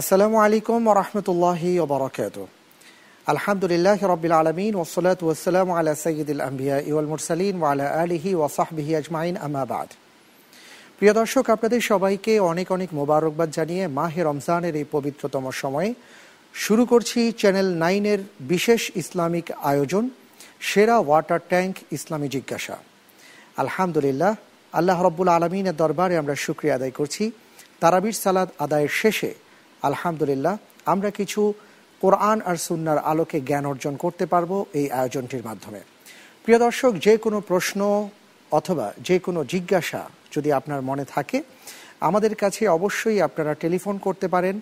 আসসালামু আলাইকুম ওরহমতুল্লাহি ওবরাকাত আলহামদুলিল্লাহ রবিল আলমিন ওসলাত ওসালাম আলা সঈদুল আম্বিয়া ইউল মুরসালিন ওয়ালা আলিহি ওয়াসাহবিহি আজমাইন আমাবাদ প্রিয় দর্শক, আপনাদের সবাইকে অনেক অনেক মোবারকবাদ জানিয়ে মাহে রমজানের এই পবিত্রতম সময়ে শুরু করছি চ্যানেল নাইনের বিশেষ ইসলামিক আয়োজন, সেরা ওয়াটার ট্যাঙ্ক ইসলামী জিজ্ঞাসা। আলহামদুলিল্লাহ, আল্লাহ রব্বুল আলমিনের দরবারে আমরা শুক্রিয়া আদায় করছি। তারাবির সালাদ আদায়ের শেষে আলহামদুলিল্লাহ, আমরা কিছু কোরআন আর সুন্নার আলোকে জ্ঞান অর্জন করতে পারব এই আয়োজনটির মাধ্যমে। প্রিয় দর্শক, যে কোনো প্রশ্ন অথবা যে কোনো জিজ্ঞাসা যদি আপনার মনে থাকে, আমাদের কাছে অবশ্যই আপনারা টেলিফোন করতে পারেন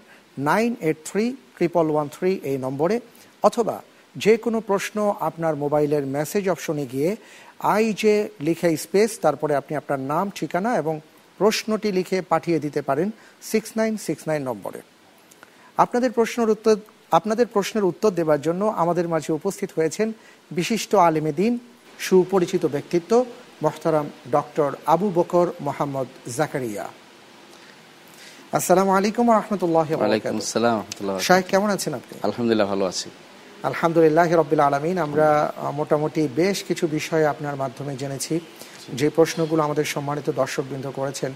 nine eight three, triple one three এই নম্বরে, অথবা যে কোনো প্রশ্ন আপনার মোবাইলের মেসেজ অপশনে গিয়ে আই যে লিখে স্পেস, তারপরে আপনি আপনার নাম, ঠিকানা এবং প্রশ্নটি লিখে পাঠিয়ে দিতে পারেন সিক্স নাইন সিক্স নাইন নম্বরে। আপনাদের প্রশ্নের উত্তর আপনাদের প্রশ্নের উত্তর দেওয়ার জন্য আমাদের মাঝে উপস্থিত হয়েছেন বিশিষ্ট আলেমে দিন সুপরিচিত ব্যক্তিত্ব মোহতারাম ডক্টর আবু বকর মোহাম্মদ জাকারিয়া। আসসালামু আলাইকুম রহমতুল্লাহ শাহেখ কেমন আছেন আপনি? আলহামদুলিল্লাহ ভালো আছি। আলহামদুলিল্লাহ রবিল আলমিন আমরা মোটামুটি বেশ কিছু বিষয়ে আপনার মাধ্যমে জেনেছি। যে প্রশ্নগুলো আমাদের সম্মানিত দর্শকবৃন্দ করেছেন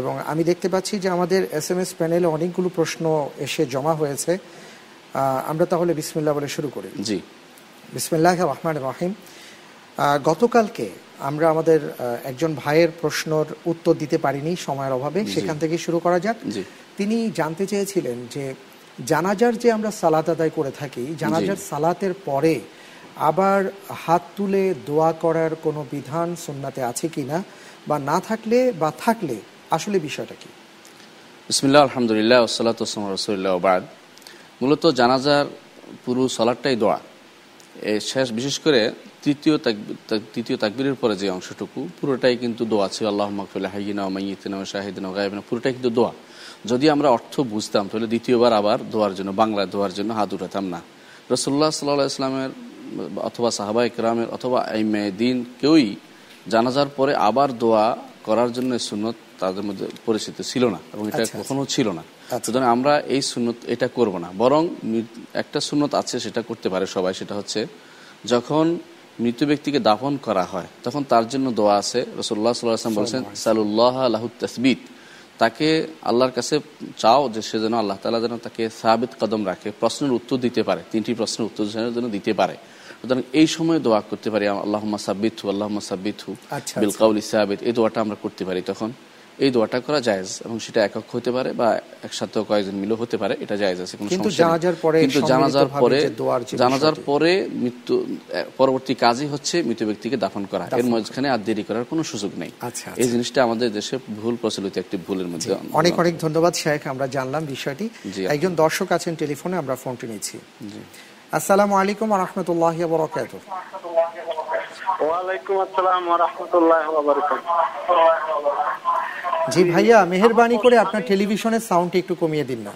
এবং আমি দেখতে পাচ্ছি যে আমাদের এস এম এস প্যানেলে অনেকগুলো প্রশ্ন এসে জমা হয়েছে। আমরা তাহলে বিসমিল্লা বলে শুরু করি। জি। বিসমিল্লাহ রহমান রহিম। গতকালকে আমরা আমাদের একজন ভাইয়ের প্রশ্নর উত্তর দিতে পারিনি সময়ের অভাবে। সেখান থেকে শুরু করা যাক। তিনি জানতে চেয়েছিলেন যে জানাজার যে আমরা সালাত আদায় করে থাকি জানাজার সালাতের পরে আবার হাত তুলে দোয়া করার কোনো বিধান সুন্নাতে আছে কিনা? বা না থাকলে বা থাকলে আসলে বিষয়টা কি? বিসমিল্লাহ, আলহামদুলিল্লাহ ওসালাত ওসলাম রসুল্লাহ বাদ। মূলত জানাজার পুরো সলাটটাই দোয়া। শেষ, বিশেষ করে তৃতীয় তৃতীয় তাকবীরের পরে যে অংশটুকু, পুরোটাই কিন্তু দোয়া ছিল আল্লাহ মকফুল্লাহ হাইনা মাইয়িনা শাহিদিনা গায়বিনা, পুরোটাই কিন্তু দোয়া। যদি আমরা অর্থ বুঝতাম, তাহলে দ্বিতীয়বার আবার দোয়ার জন্য, বাংলা দোয়ার জন্য হাত উঠাতাম না। রসুল্লাহ সাল্লাহ ইসলামের অথবা সাহাবা ইকরামের অথবা আইমে দিন কেউই জানাজার পরে আবার দোয়া করার জন্য সুন্নত তাদের মধ্যে পরিচিত ছিল না এবং এটা আচ্ছা, কখনো ছিল না। আচ্ছা। সুতরাং আমরা এই সুন্নত এটা করব না। বরং একটা সুন্নত আছে সেটা করতে পারে সবাই সেটা হচ্ছে যখন মৃত ব্যক্তিকে দাফন করা হয় তখন তার জন্য দোয়া আছে। রসুল্লাহ সাল্লাম বলছেন সালুল্লাহ আল্লাহ তসবিত। তাকে আল্লাহর কাছে চাও যে সে যেন আল্লাহ তালা যেন তাকে সাবিত কদম রাখে প্রশ্নের উত্তর দিতে পারে তিনটি প্রশ্নের উত্তর যেন দিতে পারে। সুতরাং এই সময় দোয়া করতে পারি আল্লাহ সাব্বিত হু আল্লাহ সাব্বিত হু আচ্ছা, বিল কাউল সাবিত। এই দোয়াটা আমরা করতে পারি তখন। এই দোয়াটা করা জায়েজ এবং সেটা একক হতে পারে বা একসাথে কয়েকজন মিলে হতে পারে এটা জায়েজ আছে কোনো কিন্তু জানাজার পরে কিন্তু জানাজার পরে জানাজার পরে মৃত্যু পরবর্তী কাজই হচ্ছে মৃত ব্যক্তিকে দাফন করা। এর মাঝখানে আর দেরি করার কোনো সুযোগ নেই। আচ্ছা, এই জিনিসটা আমাদের দেশে ভুল প্রচলিত একটি ভুলের মধ্যে অনেক অনেক ধন্যবাদ শেখ আমরা জানলাম বিষয়টি। জি, একজন দর্শক আছেন টেলিফোনে আমরা ফোনটি নিচ্ছি। আসসালামু আলাইকুম রহমতুল্লাহ বরকাত ওয়ালাইকুম আসসালাম ওয়া রাহমাতুল্লাহি ওয়া বারাকাতুহু। জি ভাইয়া মেহেরবানি করে আপনার টেলিভিশনের সাউন্ডটি একটু কমিয়ে দিন না।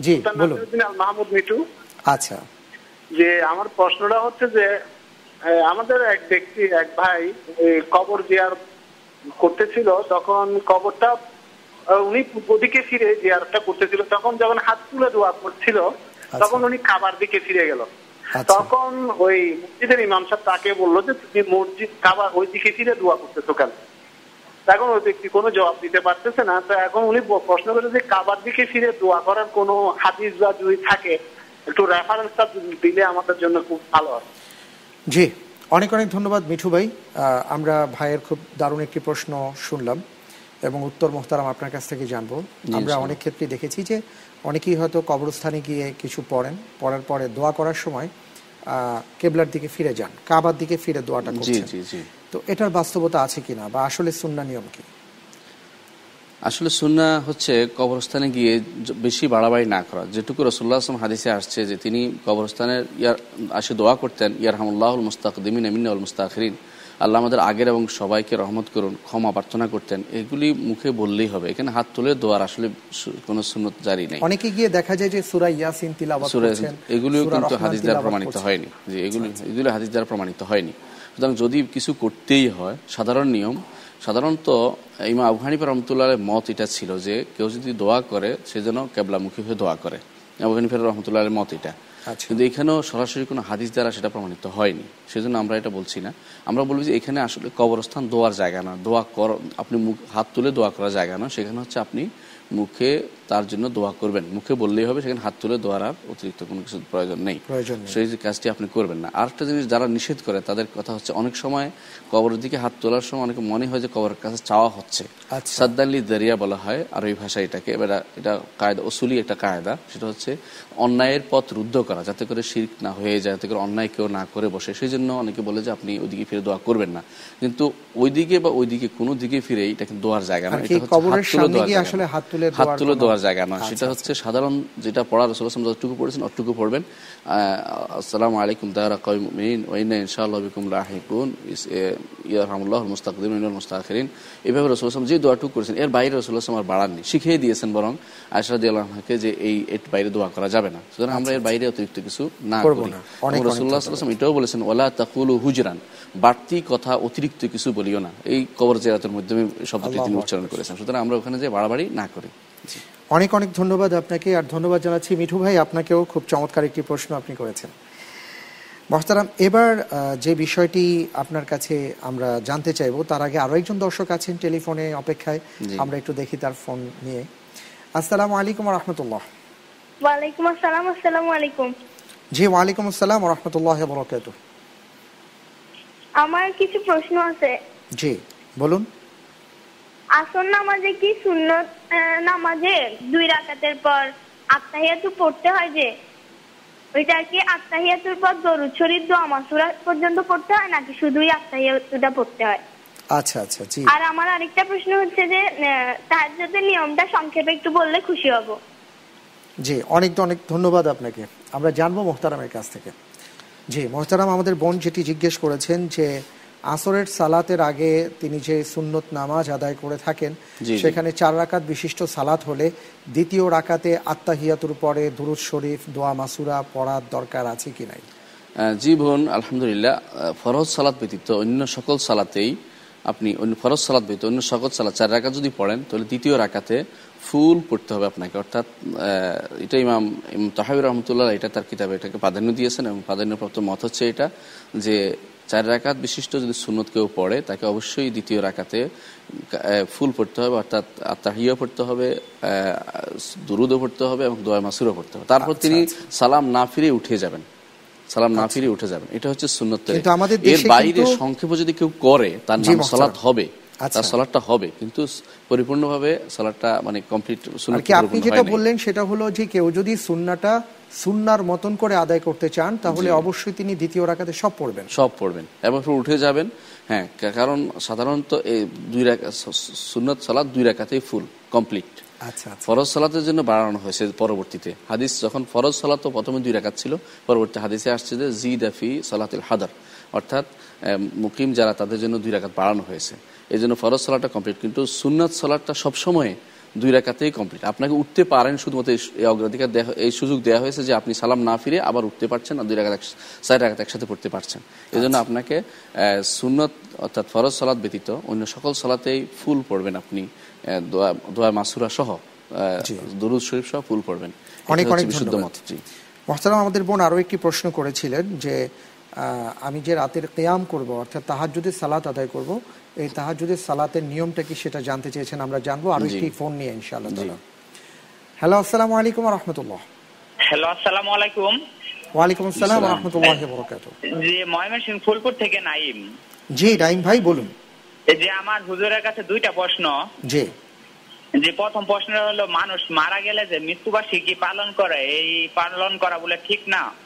জি বলুন। মাহমুদ মিটু আচ্ছা। যে আমার প্রশ্নটা হচ্ছে যে আমাদের এক ব্যক্তি এক ভাই কবর জিয়ার করতেছিল তখন কবরটা উনি পূর্ব দিকে ফিরে জিয়ারটা করতেছিল তখন যখন হাত তুলে দোয়া করছিল তখন উনি খাবার দিকে ফিরে গেল। আচ্ছা। তখন ওই মসজিদের ইমাম সাহেব তাকে বলল যে তুমি মসজিদ খাবার ওই দিকে ফিরে দোয়া করতেছো কেন? এখন ওই ব্যক্তি কোনো জবাব দিতে পারতেছে না। তো এখন উনি প্রশ্ন করে যে কাবার দিকে ফিরে দোয়া করার কোনো হাদিস বা যদি থাকে একটু রেফারেন্সটা দিলে আমাদের জন্য খুব ভালো হয়। জি অনেক অনেক ধন্যবাদ মিঠু ভাই। আমরা ভাইয়ের খুব দারুণ একটি প্রশ্ন শুনলাম এবং উত্তর মোহতারাম আপনার কাছ থেকে জানব। আমরা অনেক ক্ষেত্রে দেখেছি যে অনেকেই হয়তো কবরস্থানে গিয়ে কিছু পড়েন পড়ার পরে দোয়া করার সময় আহ, কেবলার দিকে ফিরে যান কাবার দিকে ফিরে দোয়াটা করছেন। জি জি। তো এটার বাস্তবতা আছে কিনা বা আসলে সুন্না নিয়ম কি? আসলে সুন্না হচ্ছে কবরস্থানে গিয়ে বেশি বাড়াবাড়ি না করা। যেটুকু রসুল্লাহ আসলাম হাদিসে আসছে যে তিনি কবরস্থানের ইয়ার আসে দোয়া করতেন ইয়ার হামুল্লাহুল মুস্তাকদিমিন আমিনুল মুস্তাখিন আল্লাহ আমাদের আগের এবং সবাইকে রহমত করুন ক্ষমা প্রার্থনা করতেন। এগুলি মুখে বললেই হবে। এখানে হাত তুলে দোয়ার আসলে কোনো সুন্নত জারি নেই। অনেকে গিয়ে দেখা যায় যে সুরা ইয়াসিন তিলাওয়াত করছেন এগুলিও কিন্তু হাদিস দ্বারা প্রমাণিত হয়নি। যে এগুলি এগুলো হাদিস দ্বারা প্রমাণিত হয়নি। সুতরাং যদি কিছু করতেই হয় সাধারণ নিয়ম সাধারণত ইমা আবু হানিফা রহমতুল্লাহ মত এটা ছিল যে কেউ যদি দোয়া করে সে যেন কেবলামুখী হয়ে দোয়া করে। আবু হানিফা রহমতুল্লাহ মত এটা। আচ্ছা। কিন্তু এখানেও সরাসরি কোনো হাদিস দ্বারা সেটা প্রমাণিত হয়নি। সেজন্য আমরা এটা বলছি না। আমরা বলব যে এখানে আসলে কবরস্থান দোয়ার জায়গা না। দোয়া কর আপনি মুখ হাত তুলে দোয়া করার জায়গা না। সেখানে হচ্ছে আপনি মুখে তার জন্য দোয়া করবেন। মুখে বললেই হবে সেখানে হাত তুলে দোয়ার আর অতিরিক্ত কোনো কিছু প্রয়োজন নেই। সেই যে কাজটি আপনি করবেন না। আরেকটা জিনিস যারা নিষেধ করে তাদের কথা হচ্ছে অনেক সময় কবরের দিকে হাত তোলার সময় অনেকে মনে হয় যে কবরের কাছে চাওয়া হচ্ছে। আচ্ছা। সাদ্দালি দারিয়া বলা হয় আরবি ভাষায় এটাকে। এবার এটা কায়দা অসুলি একটা কায়দা। সেটা হচ্ছে অন্যায়ের পথ রুদ্ধ করা যাতে করে শির্ক না হয়ে যায় যাতে করে অন্যায় কেউ না করে বসে। সেই জন্য অনেকে বলে যে আপনি ওইদিকে ফিরে দোয়া করবেন না। কিন্তু ওইদিকে বা ওইদিকে কোনো দিকে ফিরে এটা কিন্তু দোয়ার জায়গা না। আর হাত তুলে দোয়ার গিয়ে জায়গা নয়। আচ্ছা, সেটা হচ্ছে সাধারণ যেটা পড়া রসুল আসলাম যতটুকু পড়েছেন অতটুকু পড়বেন। আসসালামু আলাইকুম দারা কয়মিন ওয়াইনা ইনশাআল্লাহ বিকুম এ, ইয়ারহামুল্লাহ মুস্তাকদিমিন ওয়াল মুস্তাখিরিন। এইভাবে রসুল আসলাম যে দোয়াটুকু করেছেন এর বাইরে রসুল আসলাম আর বাড়াননি। শিখিয়ে দিয়েছেন বরং আয়সা দিয়ালকে যে এই এর বাইরে দোয়া করা যাবে না। সুতরাং আমরা এর বাইরে অতিরিক্ত কিছু না করব করি। রসুল্লাহ আসলাম এটাও বলেছেন ওলা তাকুলু হুজরান। বাড়তি কথা অতিরিক্ত কিছু বলিও না। এই কবর জেরাতের মাধ্যমে শব্দটি তিনি উচ্চারণ করেছেন। সুতরাং আমরা ওখানে যে বাড়াবাড়ি না করি। অনেক অনেক ধন্যবাদ আপনাকে আর ধন্যবাদ জানাচ্ছি মিঠু ভাই আপনাকেও খুব চমৎকার একটি প্রশ্ন আপনি করেছেন। মহতারাম এবার যে বিষয়টি আপনার কাছে আমরা জানতে চাইব তার আগে আরও একজন দর্শক আছেন টেলিফোনে অপেক্ষায় আমরা একটু দেখি তার ফোন নিয়ে। আসসালামু আলাইকুম রহমতুল্লাহ। ওয়ালাইকুম আসসালাম আসসালামু আলাইকুম। জি ওয়ালাইকুম আসসালাম রহমতুল্লাহ বরকাত আমার কিছু প্রশ্ন আছে। জি বলুন। আসর নামাজে কি সুন্নত নামাজে দুই রাকাতের পর আত্মাহিয়াতু পড়তে হয় যে? ওইটা কি আত্মাহিয়াতুর পর দরুদ শরীফ দোয়া মাসুরা পর্যন্ত পড়তে হয় নাকি শুধুই আত্মাহিয়াতুটা পড়তে হয়? আচ্ছা আচ্ছা জি। আর আমার আরেকটা প্রশ্ন হচ্ছে যে তাহাজ্জুদের নিয়মটা সংক্ষেপে একটু বললে খুশি হব। জি অনেক অনেক ধন্যবাদ আপনাকে। আমরা জানব মোহতারামের কাছ থেকে। জি মোহতারাম আমাদের বোন যেটি জিজ্ঞেস করেছেন যে আসরের সালাতের আগে তিনি যে সুন্নত নামাজ আদায় করে থাকেন। সেখানে চার রাকাত বিশিষ্ট সালাত হলে দ্বিতীয় রাকাতে আত্মাহিয়াতুর পরে দুরুদ শরীফ দোয়া মাসুরা পড়ার দরকার আছে কি নাই আহ, জি বোন আলহামদুলিল্লাহ ফরজ সালাত ব্যতীত অন্য সকল সালাতেই আপনি অন্য ফরজ সালাত ব্যতীত অন্য সকল সালাত চার রাকাত যদি পড়েন তাহলে দ্বিতীয় রাকাতে ফুল পড়তে হবে আপনাকে অর্থাৎ এটা ইমাম তাহাবির রহমতুল্লাহ এটা তার কিতাবে এটাকে প্রাধান্য দিয়েছেন এবং প্রাধান্যপ্রাপ্ত মত হচ্ছে এটা যে চার রাকাত বিশিষ্ট যদি সুনত কেউ পড়ে তাকে অবশ্যই দ্বিতীয় রাকাতে ফুল পড়তে হবে অর্থাৎ আত্মাহিও পড়তে হবে দুরুদও পড়তে হবে এবং দোয়া মাসুরও পড়তে হবে। তারপর আচ্ছা, তিনি আচ্ছা। সালাম না ফিরে উঠে যাবেন। সালাম না ফিরে উঠে যাবেন। এটা হচ্ছে সুন্নত এর বাইরে সংক্ষেপ যদি কেউ করে তার নাম সালাত হবে। আচ্ছা। তার সালাদটা হবে কিন্তু পরিপূর্ণভাবে সালাদটা মানে কমপ্লিট কি আপনি যেটা বললেন সেটা হলো যে কেউ যদি সুন্নাটা সুন্নার মতন করে আদায় করতে চান তাহলে অবশ্যই তিনি দ্বিতীয় রাকাতে সব পড়বেন। সব পড়বেন। এবং উঠে যাবেন হ্যাঁ কারণ সাধারণত এই দুই রাকা সুন্নত সালাদ দুই রাকাতেই ফুল কমপ্লিট আচ্ছা আচ্ছা। ফরজ সালাতের জন্য বাড়ানো হয়েছে পরবর্তীতে। হাদিস যখন ফরজ সালাত প্রথমে দুই রাকাত ছিল পরবর্তী হাদিসে আসছে যে জি দাফি সালাতুল হাদার। অর্থাৎ মুকিম যারা তাদের জন্য দুই রাকাত বাড়ানো হয়েছে। এই জন্য ফরজ সালাতটা কমপ্লিট কিন্তু সুন্নাত সালাতটা সবসময় দুই রাকাতেই কমপ্লিট আপনাকে উঠতে পারেন শুধুমাত্র এই- অগ্রাধিকার দেয়া এই সুযোগ দেওয়া হয়েছে যে আপনি সালাম না ফিরে আবার উঠতে পারছেন আর দুই এক- চার রাকাত একসাথে পড়তে পারছেন। এই জন্য আপনাকে আহ, সুন্নত অর্থাৎ ফরজ সালাত ব্যতীত অন্য সকল সালাতেই ফুল পড়বেন আপনি দোয়া দোয়া মাসুরা সহ। দুরুদ শরীফ সহ ফুল পড়বেন। অনেক অনেক বিশুদ্ধ মত জি। মোহতারাম আমাদের বোন আরও একটি প্রশ্ন করেছিলেন যে আমি যে রাতের কেয়াম করব অর্থাৎ তাহাজ্জুদের সালাত আদায় করব এই তাহাজ্জুদের সালাতের নিয়মটা কি সেটা জানতে চেয়েছেন আমরা জানব। আরও। একটি ফোন নিয়ে ইনশাআল্লাহ হ্যালো আসসালামু আলাইকুম রহমতুল্লাহ। হ্যালো আসসালামু আলাইকুম। ওয়ালাইকুম আসসালাম রহমতুল্লাহ বরকাত জি ময়মনসিংহ ফুলপুর থেকে নাইম। জি রাইম ভাই বলুন। যে আমার হুজুরের কাছে দুইটা প্রশ্ন। জি। যে প্রথম প্রশ্ন হলো মানুষ মারা গেলে যে মৃত্যুবার্ষিকী পালন করে এই পালন করা বলে ঠিক না?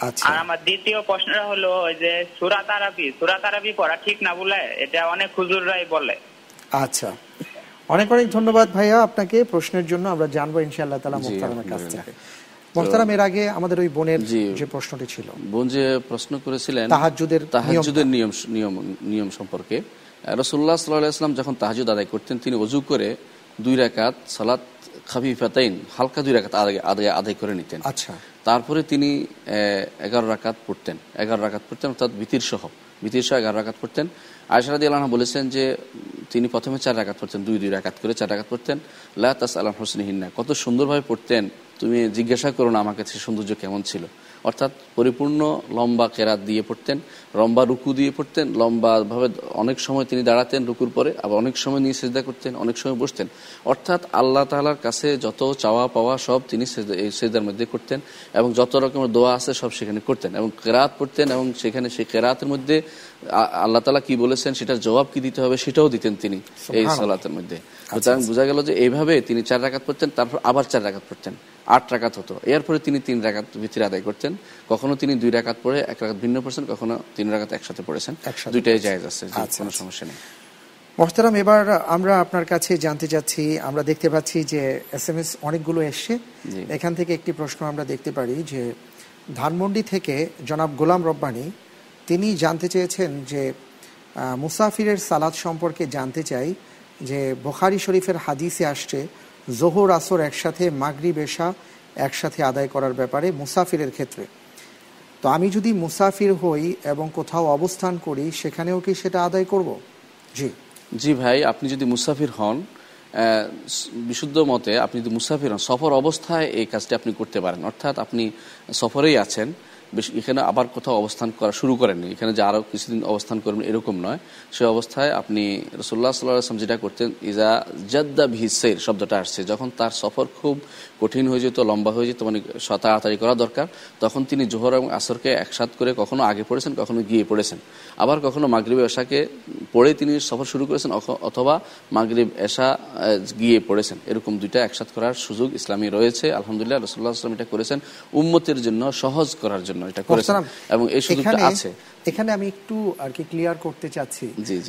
আর আমার দ্বিতীয় প্রশ্নটা হলো যে সুরাত আরবি সুরাত আরবি পড়া ঠিক না বলে এটা অনেক হুজুররাই বলে। আচ্ছা। অনেক অনেক ধন্যবাদ ভাইয়া আপনাকে। প্রশ্নের জন্য আমরা জানব ইনশাআল্লাহ মুহতারামের কাছ থেকে। এর আগে আমাদের ওই বোনের যে প্রশ্নটি ছিল। বোন যে প্রশ্ন করেছিলেন তাহাজ্জুদের তাহাজ্জুদের নিয়ম নিয়ম নিয়ম সম্পর্কে রসুল্লাহ সাল্লাম যখন তাহাজুদ আদায় করতেন তিনি অজু করে দুই রাকাত সালাত খাফিফাতাইন হালকা দুই রাকাত আদায় আদায় করে নিতেন। আচ্ছা। তারপরে তিনি এগারো রাকাত পড়তেন। এগারো রাকাত পড়তেন অর্থাৎ বিতির সহ। বিতির সহ এগারো রাকাত পড়তেন। আয়সারাদি আল্লাহ বলেছেন যে তিনি প্রথমে চার রাকাত পড়তেন দুই দুই রাকাত করে চার রাকাত পড়তেন। লা তাস আলাম হোসেন হিন্না কত সুন্দরভাবে পড়তেন। তুমি জিজ্ঞাসা করো না আমার কাছে সৌন্দর্য কেমন ছিল। অর্থাৎ পরিপূর্ণ লম্বা কেরাত দিয়ে পড়তেন লম্বা রুকু দিয়ে পড়তেন লম্বাভাবে অনেক সময় তিনি দাঁড়াতেন রুকুর পরে আবার অনেক সময় নিয়ে সেজদা করতেন অনেক সময় বসতেন। অর্থাৎ আল্লাহ তালার কাছে যত চাওয়া পাওয়া সব তিনি সেজদার মধ্যে করতেন এবং যত রকমের দোয়া আছে সব সেখানে করতেন এবং কেরাত পড়তেন এবং সেখানে সেই কেরাতের মধ্যে আল্লাহ তালা কি বলেছেন সেটার জবাব কি দিতে হবে সেটাও দিতেন তিনি এই। সালাতের মধ্যে। সুতরাং বোঝা গেল যে এইভাবে তিনি চার রাকাত পড়তেন তারপর আবার চার রাকাত পড়তেন। আট রাকাত হতো। এরপরে তিনি তিন রাকাত ভিতরে আদায় করতেন। কখনো তিনি দুই রাকাত পড়ে এক রাকাত ভিন্ন পড়ছেন কখনো তিন রাকাত একসাথে পড়েছেন। দুইটাই জায়েজ আছে আচ্ছা, কোনো আচ্ছা। সমস্যা নেই। মোহতারাম এবার আমরা আপনার কাছে জানতে চাচ্ছি আমরা দেখতে পাচ্ছি যে এস এম এস অনেকগুলো এসছে। এখান থেকে একটি প্রশ্ন আমরা দেখতে পারি যে ধানমন্ডি থেকে জনাব গোলাম রব্বানি তিনি জানতে চেয়েছেন যে মুসাফিরের সালাদ সম্পর্কে জানতে চাই যে বোখারি শরীফের হাদিসে আসছে জোহর আসর একসাথে মাগরি বেশা একসাথে আদায় করার ব্যাপারে মুসাফিরের ক্ষেত্রে। তো আমি যদি মুসাফির হই এবং কোথাও অবস্থান করি, সেখানেও কি সেটা আদায় করব? জি। জি ভাই, আপনি যদি মুসাফির হন বিশুদ্ধ মতে আপনি যদি মুসাফির হন, সফর অবস্থায় এই কাজটি আপনি করতে পারেন। অর্থাৎ আপনি সফরেই আছেন। বেশ- এখানে আবার কোথাও অবস্থান করা শুরু করেননি। এখানে যে আরও কিছুদিন অবস্থান করবেন এরকম নয়। সে অবস্থায় আপনি রসুল্লাহ সাল্লাহ আসলাম যেটা করতেন ইজা জাদ্দা ভিসের শব্দটা আসছে। যখন তার সফর খুব কঠিন হয়ে যেত, লম্বা হয়ে যেত মানে তাড়াতাড়ি করা দরকার, তখন তিনি জোহর এবং আসরকে একসাথ করে কখনো আগে পড়েছেন, কখনো গিয়ে পড়েছেন। আবার কখনো মাগরিব এশাকে পড়ে তিনি সফর শুরু করেছেন অথবা মাগরিব এশা গিয়ে পড়েছেন। এরকম দুইটা একসাথ করার সুযোগ ইসলামী রয়েছে। আলহামদুলিল্লাহ রসুল্লাহ আসলাম এটা করেছেন উম্মতের জন্য সহজ করার জন্য। এটা করেছেন। এবং এই সুযোগটা আছে। এখানে আমি একটু আর কি ক্লিয়ার করতে চাচ্ছি।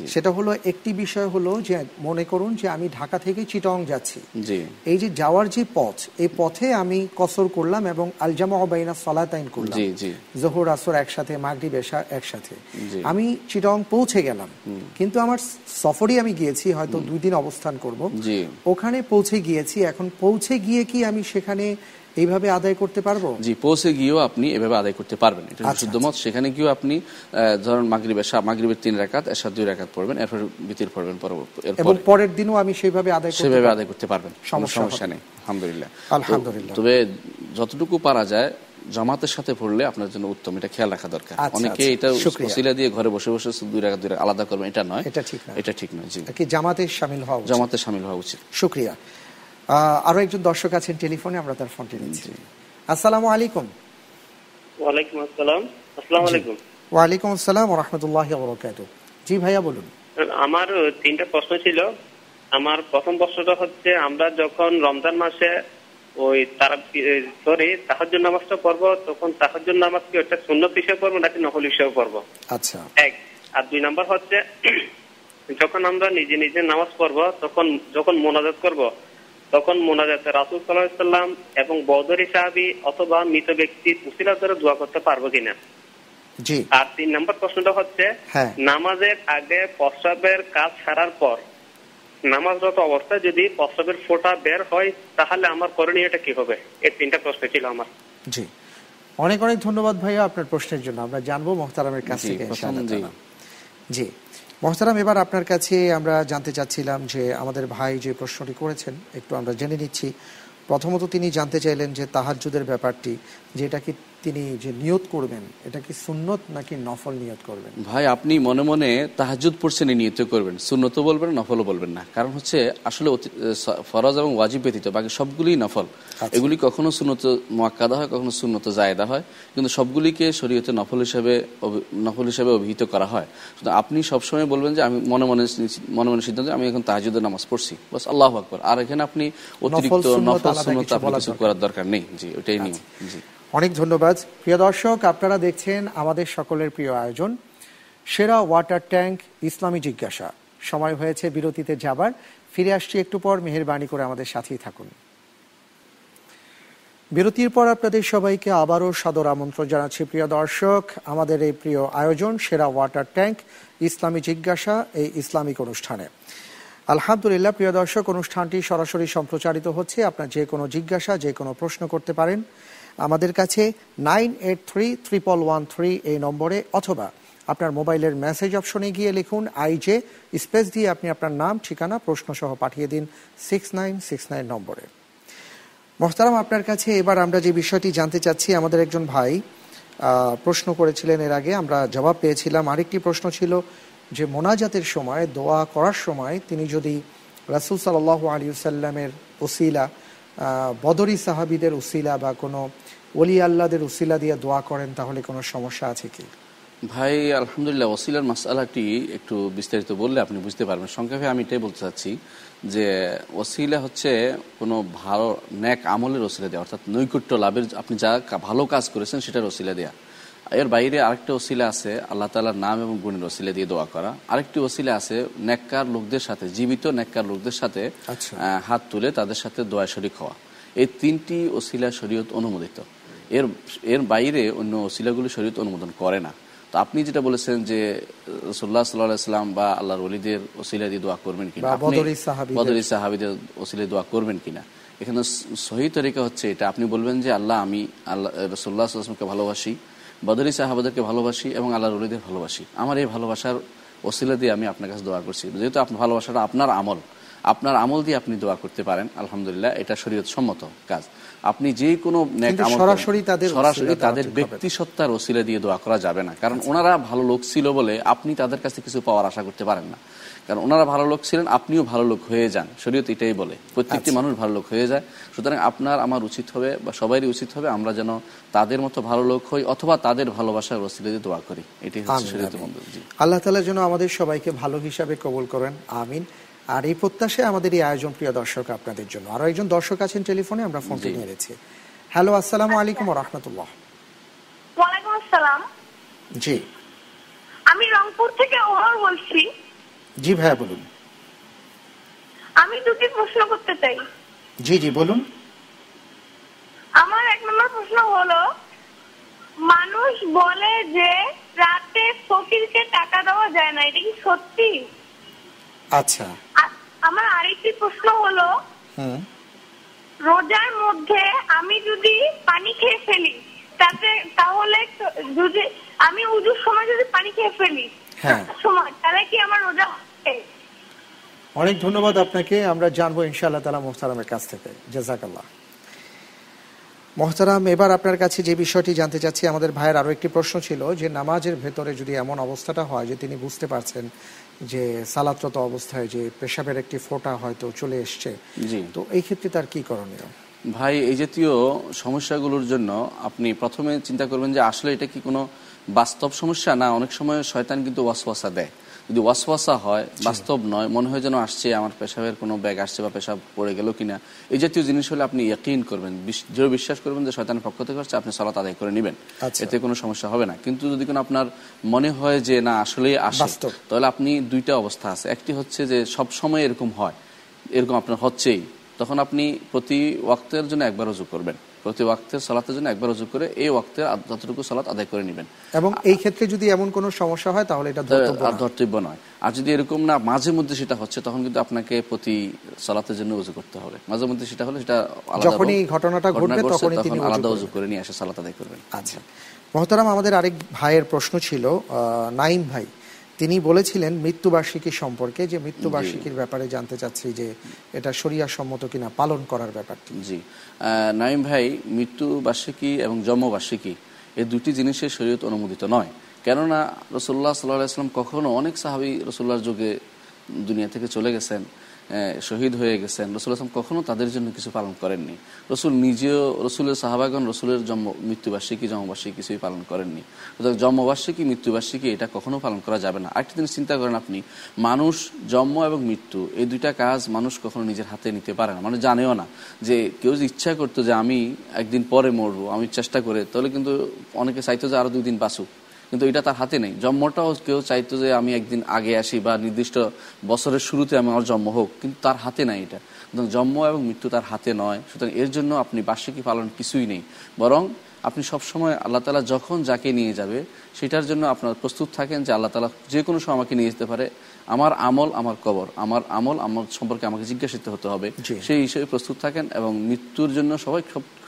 সেটা হলো একটি বিষয় হলো যে মনে করুন যে আমি ঢাকা থেকে চিটং যাচ্ছি। এই যে যাওয়ার যে পথ এই পথে আমি কসর করলাম এবং আলজামা বাইনা সলাতাইন করলাম। জোহর আসর একসাথে মাগরিব এশা একসাথে। আমি চিটং পৌঁছে গেলাম। কিন্তু আমার সফরই আমি গিয়েছি হয়তো দুই দিন অবস্থান করব। ওখানে পৌঁছে গিয়েছি। এখন পৌঁছে গিয়ে কি আমি সেখানে এইভাবে আদায় করতে পারব? জি পৌঁছে গিয়েও আপনি এভাবে আদায় করতে পারবেন। এটা আচ্ছা, শুদ্ধ মত। সেখানে গিয়েও আপনি ধরেন মাগরিবের মাগরিবের তিন রাকাত এসার দুই রাকাত পড়বেন এরপর বিতির পড়বেন পরবর্তী এবং পরের দিনও আমি সেইভাবে আদায় করতে সেভাবে আদায় করতে পারবেন সমস্যা নেই আলহামদুলিল্লাহ। আলহামদুলিল্লাহ। তবে যতটুকু পারা যায় জামাতের সাথে পড়লে আপনার জন্য উত্তম এটা খেয়াল রাখা দরকার। আচ্ছা, অনেকে আচ্ছা, এটা শুকরিয়া। দিয়ে ঘরে বসে বসে দুই রাকাত দুই আলাদা করবেন এটা নয়। এটা ঠিক নয়। এটা ঠিক নয় জি। কি জামাতে সামিল হওয়া উচিত। জামাতে সামিল হওয়া উচিত। শুক্রিয়া। আরও একজন দর্শক আছেন টেলিফোনে আমরা তার ফোনটি নিচ্ছি। আসসালামু আলাইকুম। ওয়ালাইকুম আসসালাম। আসসালামু আলাইকুম। ওয়ালাইকুম আসসালাম রহমতুল্লাহ বরকাত। জি ভাইয়া বলুন। আমার তিনটা প্রশ্ন ছিল। আমার প্রথম প্রশ্নটা হচ্ছে আমরা যখন রমজান মাসে ওই তারা সরি তাহাজ্জুদ নামাজটা পড়ব তখন তাহাজ্জুদ নামাজ কি ওটা সুন্নত হিসেবে পড়ব নাকি নফল হিসেবে পড়ব? আচ্ছা। এক। আর দুই নাম্বার হচ্ছে যখন আমরা নিজে নিজে নামাজ পড়ব তখন যখন মোনাজাত করব তখন মোনাজাতে রাসুল সাল্লাহ সাল্লাম এবং বৌদ্ধরি সাহাবি অথবা মৃত ব্যক্তির উসিলার দ্বারা দোয়া করতে পারব কিনা? জি। আর তিন নম্বর প্রশ্নটা হচ্ছে হ্যাঁ। নামাজের আগে প্রস্রাবের কাজ ছাড়ার পর নামাজরত অবস্থায় যদি প্রস্রাবের ফোঁটা বের হয় তাহলে আমার করণীয়টা কি হবে? এই তিনটা প্রশ্ন ছিল আমার। জি। অনেক অনেক ধন্যবাদ ভাইয়া আপনার প্রশ্নের জন্য। আমরা জানব মোহতারামের কাছ থেকে জি। তাআলা। এবার আপনার কাছে আমরা জানতে চাচ্ছিলাম যে আমাদের ভাই যে প্রশ্নটি করেছেন, একটু আমরা জেনে নিচ্ছি প্রথমত তিনি জানতে চাইলেন যে তাহাজুদের ব্যাপারটি যে এটা কি তিনি যে নিয়ত করবেন এটা কি সুন্নত নাকি নফল নিয়ত করবেন? ভাই আপনি মনে মনে তাহাজুদ পড়ছেন নিয়ত করবেন। সুন্নত বলবেন নফলও বলবেন না। কারণ হচ্ছে আসলে ফরজ এবং ওয়াজিব ব্যতীত বাকি সবগুলি নফল। এগুলি কখনো সুন্নত মোয়াক্কাদা হয় কখনো সুন্নত জায়দা হয় কিন্তু সবগুলিকে শরীয়তে নফল হিসেবে নফল হিসেবে অভিহিত করা হয়। সুতরাং আপনি সবসময় বলবেন যে আমি মনে মনে মনে মনে সিদ্ধান্ত আমি এখন তাহাজুদের নামাজ পড়ছি। বাস আল্লাহ আকবর। আর এখানে আপনি অতিরিক্ত নফল সুন্নত আপনি কিছু করার দরকার নেই। জি ওইটাই নিয়ম। জি। অনেক ধন্যবাদ। প্রিয় দর্শক, আপনারা দেখছেন আমাদের সকলের প্রিয় আয়োজন, সেরা ওয়াটার ট্যাঙ্ক ইসলামী জিজ্ঞাসা। সময় হয়েছে বিরতিতে যাবার। ফিরে আসছি একটু পর, মেহেরবানি করে আমাদের সাথেই থাকুন। বিরতির পর আপনাদের সবাইকে আবারও সাদর আমন্ত্রণ জানাচ্ছি। প্রিয় দর্শক, আমাদের এই প্রিয় আয়োজন, সেরা ওয়াটার ট্যাঙ্ক ইসলামী জিজ্ঞাসা এই ইসলামিক অনুষ্ঠানে। আলহামদুলিল্লাহ, প্রিয় দর্শক, অনুষ্ঠানটি সরাসরি সম্প্রচারিত হচ্ছে। আপনার যে কোনো জিজ্ঞাসা, যে কোনো প্রশ্ন করতে পারেন। আমাদের কাছে nine eight three triple one three এই নম্বরে, অথবা আপনার মোবাইলের মেসেজ অপশনে গিয়ে লিখুন আইজে স্পেস দিয়ে আপনি আপনার নাম, ঠিকানা প্রশ্ন সহ পাঠিয়ে দিন সিক্স নাইন সিক্স নাইন নম্বরে। মোহতারাম, আপনার কাছে এবার আমরা যে বিষয়টি জানতে চাচ্ছি, আমাদের একজন ভাই প্রশ্ন করেছিলেন এর আগে, আমরা জবাব পেয়েছিলাম। আরেকটি প্রশ্ন ছিল যে, মোনাজাতের সময়, দোয়া করার সময় তিনি যদি রাসুল সাল্লাহ আলী সাল্লামের ওসিলা বদরি সাহাবিদের উসিলা বা কোনো অলি আল্লাদের উসিলা দিয়ে দোয়া করেন, তাহলে কোনো সমস্যা আছে কি? ভাই, আলহামদুলিল্লাহ, ওসিলার মাসালাটি একটু বিস্তারিত বললে আপনি বুঝতে পারবেন। সংক্ষেপে আমি এটাই বলতে চাচ্ছি যে, ওসিলা হচ্ছে কোনো ভালো, ন্যাক আমলের ওসিলা দেওয়া অর্থাৎ নৈকট্য লাভের, আপনি যা ভালো কাজ করেছেন, সেটার ওসিলা দেওয়া এর বাইরে আরেকটা ওসিলা আছে আল্লাহ তালার নাম এবং গুণের ওসিলা দিয়ে দোয়া করা। আরেকটি ওসিলা আছে নেককার লোকদের সাথে জীবিত নেককার লোকদের সাথে আচ্ছা। হাত তুলে তাদের সাথে দোয়া শরিক হওয়া। এই তিনটি ওসিলা শরীয়ত অনুমোদিত। এর এর বাইরে অন্য ওসিলাগুলি শরীয়ত অনুমোদন করে না। তো আপনি যেটা বলেছেন যে রসুল্লাহ সাল্লাহ সাল্লাম বা আল্লাহর অলিদের ওসিলা দিয়ে দোয়া করবেন কিনা। বদরি সাহাবিদের। ওসিলা দোয়া করবেন কিনা। এখানে সহি তরিকা হচ্ছে এটা। আপনি বলবেন যে আল্লাহ আমি আল্লাহ রসুল্লাহ সাল্লামকে ভালোবাসি বদরি সাহাবাদেরকে ভালোবাসি এবং আল্লাহর অলিদের ভালোবাসি। আমার এই ভালোবাসার ওসিলা দিয়ে আমি আপনার কাছে দোয়া করছি। যেহেতু আপনার ভালোবাসাটা আপনার আমল। আপনার আমল দিয়ে আপনি দোয়া করতে পারেন। আলহামদুলিল্লাহ এটা শরীয়ত সম্মত কাজ। আপনি যে কোনো সরাসরি তাদের সরাসরি তাদের। ব্যক্তি সত্তার ওসিলা দিয়ে দোয়া করা যাবে না। কারণ ওনারা ভালো লোক ছিল বলে আপনি তাদের কাছে কিছু পাওয়ার আশা করতে পারেন না। কারণ ওনারা ভালো লোক ছিলেন আপনিও ভালো লোক হয়ে যান। শরীয়ত এটাই বলে প্রত্যেকটি মানুষ ভালো লোক হয়ে যায়। সুতরাং আপনার আমার উচিত হবে বা সবারই উচিত হবে আমরা যেন তাদের মতো ভালো লোক হই অথবা তাদের ভালোবাসার ওসিলা দিয়ে দোয়া করি। এটাই হচ্ছে বন্ধু আল্লাহ তালা যেন আমাদের সবাইকে ভালো হিসাবে কবুল করেন আমিন। আর এই প্রত্যাশায় আমাদের এই আয়োজন প্রিয় দর্শক আপনাদের জন্য। আরও একজন দর্শক আছেন টেলিফোনে আমরা ফোনটি জি। নিয়ে নিয়েছি হ্যালো আসসালামু আলাইকুম রহমতুল্লাহ ওয়ালাইকুম আসসালাম। জি। আমি রংপুর থেকে ওমর বলছি। জি ভাইয়া বলুন। আমি দুটি প্রশ্ন করতে চাই। জি জি বলুন। আমার এক নম্বর প্রশ্ন হলো মানুষ বলে যে রাতে ফকিরকে টাকা দেওয়া যায় না এটা কি সত্যি? আচ্ছা। আমার আরেকটি প্রশ্ন হলো রোজার মধ্যে আমি যদি পানি খেয়ে ফেলি তাতে তাহলে যদি আমি উজুর সময় যদি পানি খেয়ে ফেলি হ্যাঁ। সময় তাহলে কি আমার রোজা অনেক ধন্যবাদ আপনাকে। আমরা জানব ইনশাআল্লাহ তালা মোহতারামের কাছ থেকে। জাজাকাল্লাহ মোহতারাম এবার আপনার কাছে যে বিষয়টি জানতে চাচ্ছি আমাদের ভাইয়ের আরও একটি প্রশ্ন ছিল যে নামাজের ভেতরে যদি এমন অবস্থাটা হয় যে তিনি বুঝতে পারছেন যে সালাতরত অবস্থায় যে পেশাবের একটি ফোঁটা হয়তো চলে এসছে জি। তো এই ক্ষেত্রে তার কি করণীয়? ভাই এই জাতীয় সমস্যাগুলোর জন্য আপনি প্রথমে চিন্তা করবেন যে আসলে এটা কি কোনো বাস্তব সমস্যা না অনেক সময় শয়তান কিন্তু ওয়াসওয়াসা দেয়। যদি ওয়াসওয়াসা হয় বাস্তব নয় মনে হয় যেন আসছে আমার পেশাবের কোনো ব্যাগ আসছে বা পেশাব পড়ে গেল কিনা। এই জাতীয় জিনিস হলে আপনি ইয়াকিন করবেন দৃঢ় বিশ্বাস করবেন যে শয়তানের পক্ষ থেকে হচ্ছে আপনি সালাত আদায় করে নেবেন। আচ্ছা। এতে কোনো সমস্যা হবে না। কিন্তু যদি কোনো আপনার মনে হয় যে না আসলেই আসে তাহলে আপনি দুইটা অবস্থা আছে। একটি হচ্ছে যে সব সময় এরকম হয় এরকম আপনার হচ্ছেই তখন আপনি প্রতি ওয়াক্তের জন্য একবার উজু করবেন। প্রতি ওয়াক্তের সলাতের জন্য একবার উজু করে এই ওয়াক্তের যতটুকু সলাত আদায় করে নেবেন। এবং এই ক্ষেত্রে যদি এমন কোনো সমস্যা হয় তাহলে এটা ধর্তব্য আর ধর্তব্য নয়। আর যদি এরকম না মাঝে মধ্যে সেটা হচ্ছে তখন কিন্তু আপনাকে প্রতি সলাতের জন্য উজু করতে হবে। মাঝে মধ্যে সেটা হলে সেটা আলাদা যখনই ঘটনাটা ঘটবে তখনই তখন তিনি আলাদা। উজু করে নিয়ে এসে সালাত আদায় করবেন। আচ্ছা। মহতারাম আমাদের আরেক ভাইয়ের প্রশ্ন ছিল নাইম ভাই। তিনি বলেছিলেন মৃত্যুবার্ষিকী সম্পর্কে যে মৃত্যুবার্ষিকীর ব্যাপারে জানতে চাচ্ছি যে এটা শরিয়া সম্মত কিনা পালন করার ব্যাপারটি। জি। নাইম ভাই মৃত্যু বার্ষিকী এবং জন্মবার্ষিকী, এই দুটি জিনিসের শরীয়ত অনুমোদিত নয়। কেননা রসুল্লাহ সাল্লাহ আসলাম কখনও অনেক সাহাবি রসুল্লাহর যুগে দুনিয়া থেকে চলে গেছেন। শহীদ হয়ে গেছেন। রসুল আসলাম কখনো তাদের জন্য কিছু পালন করেননি। রসুল নিজেও, রসুলের সাহাবাগন রসুলের জন্ম, মৃত্যুবার্ষিকী, জন্মবার্ষিকী কিছুই পালন করেননি। জন্মবার্ষিকী, মৃত্যুবার্ষিকী, এটা কখনো পালন করা যাবে না। আরেকটি জিনিস চিন্তা করেন আপনি, মানুষ জন্ম এবং মৃত্যু, এই দুইটা কাজ মানুষ কখনো নিজের হাতে নিতে পারে না। মানুষ জানেও না যে কেউ যদি ইচ্ছা করতো যে আমি একদিন পরে মরবো, আমি চেষ্টা করে, তাহলে কিন্তু অনেকে চাইতো যে আরও দুই দিন বাঁচুক। কিন্তু এটা তার হাতে নেই। জন্মটাও কেউ চাইতো যে আমি একদিন আগে আসি বা নির্দিষ্ট বছরের শুরুতে আমি আমার জন্ম হোক কিন্তু তার হাতে নাই এটা। জন্ম এবং মৃত্যু তার হাতে নয়। সুতরাং এর জন্য আপনি বার্ষিকী পালন কিছুই নেই। বরং আপনি সবসময় আল্লাহ তালা যখন যাকে নিয়ে যাবে সেটার জন্য আপনার প্রস্তুত থাকেন যে আল্লাহ তালা যে কোনো সময় আমাকে নিয়ে যেতে পারে। আমার আমল আমার কবর। আমার আমল আমার সম্পর্কে আমাকে জিজ্ঞাসিত হতে হবে। সেই হিসেবে প্রস্তুত থাকেন এবং মৃত্যুর জন্য সবাই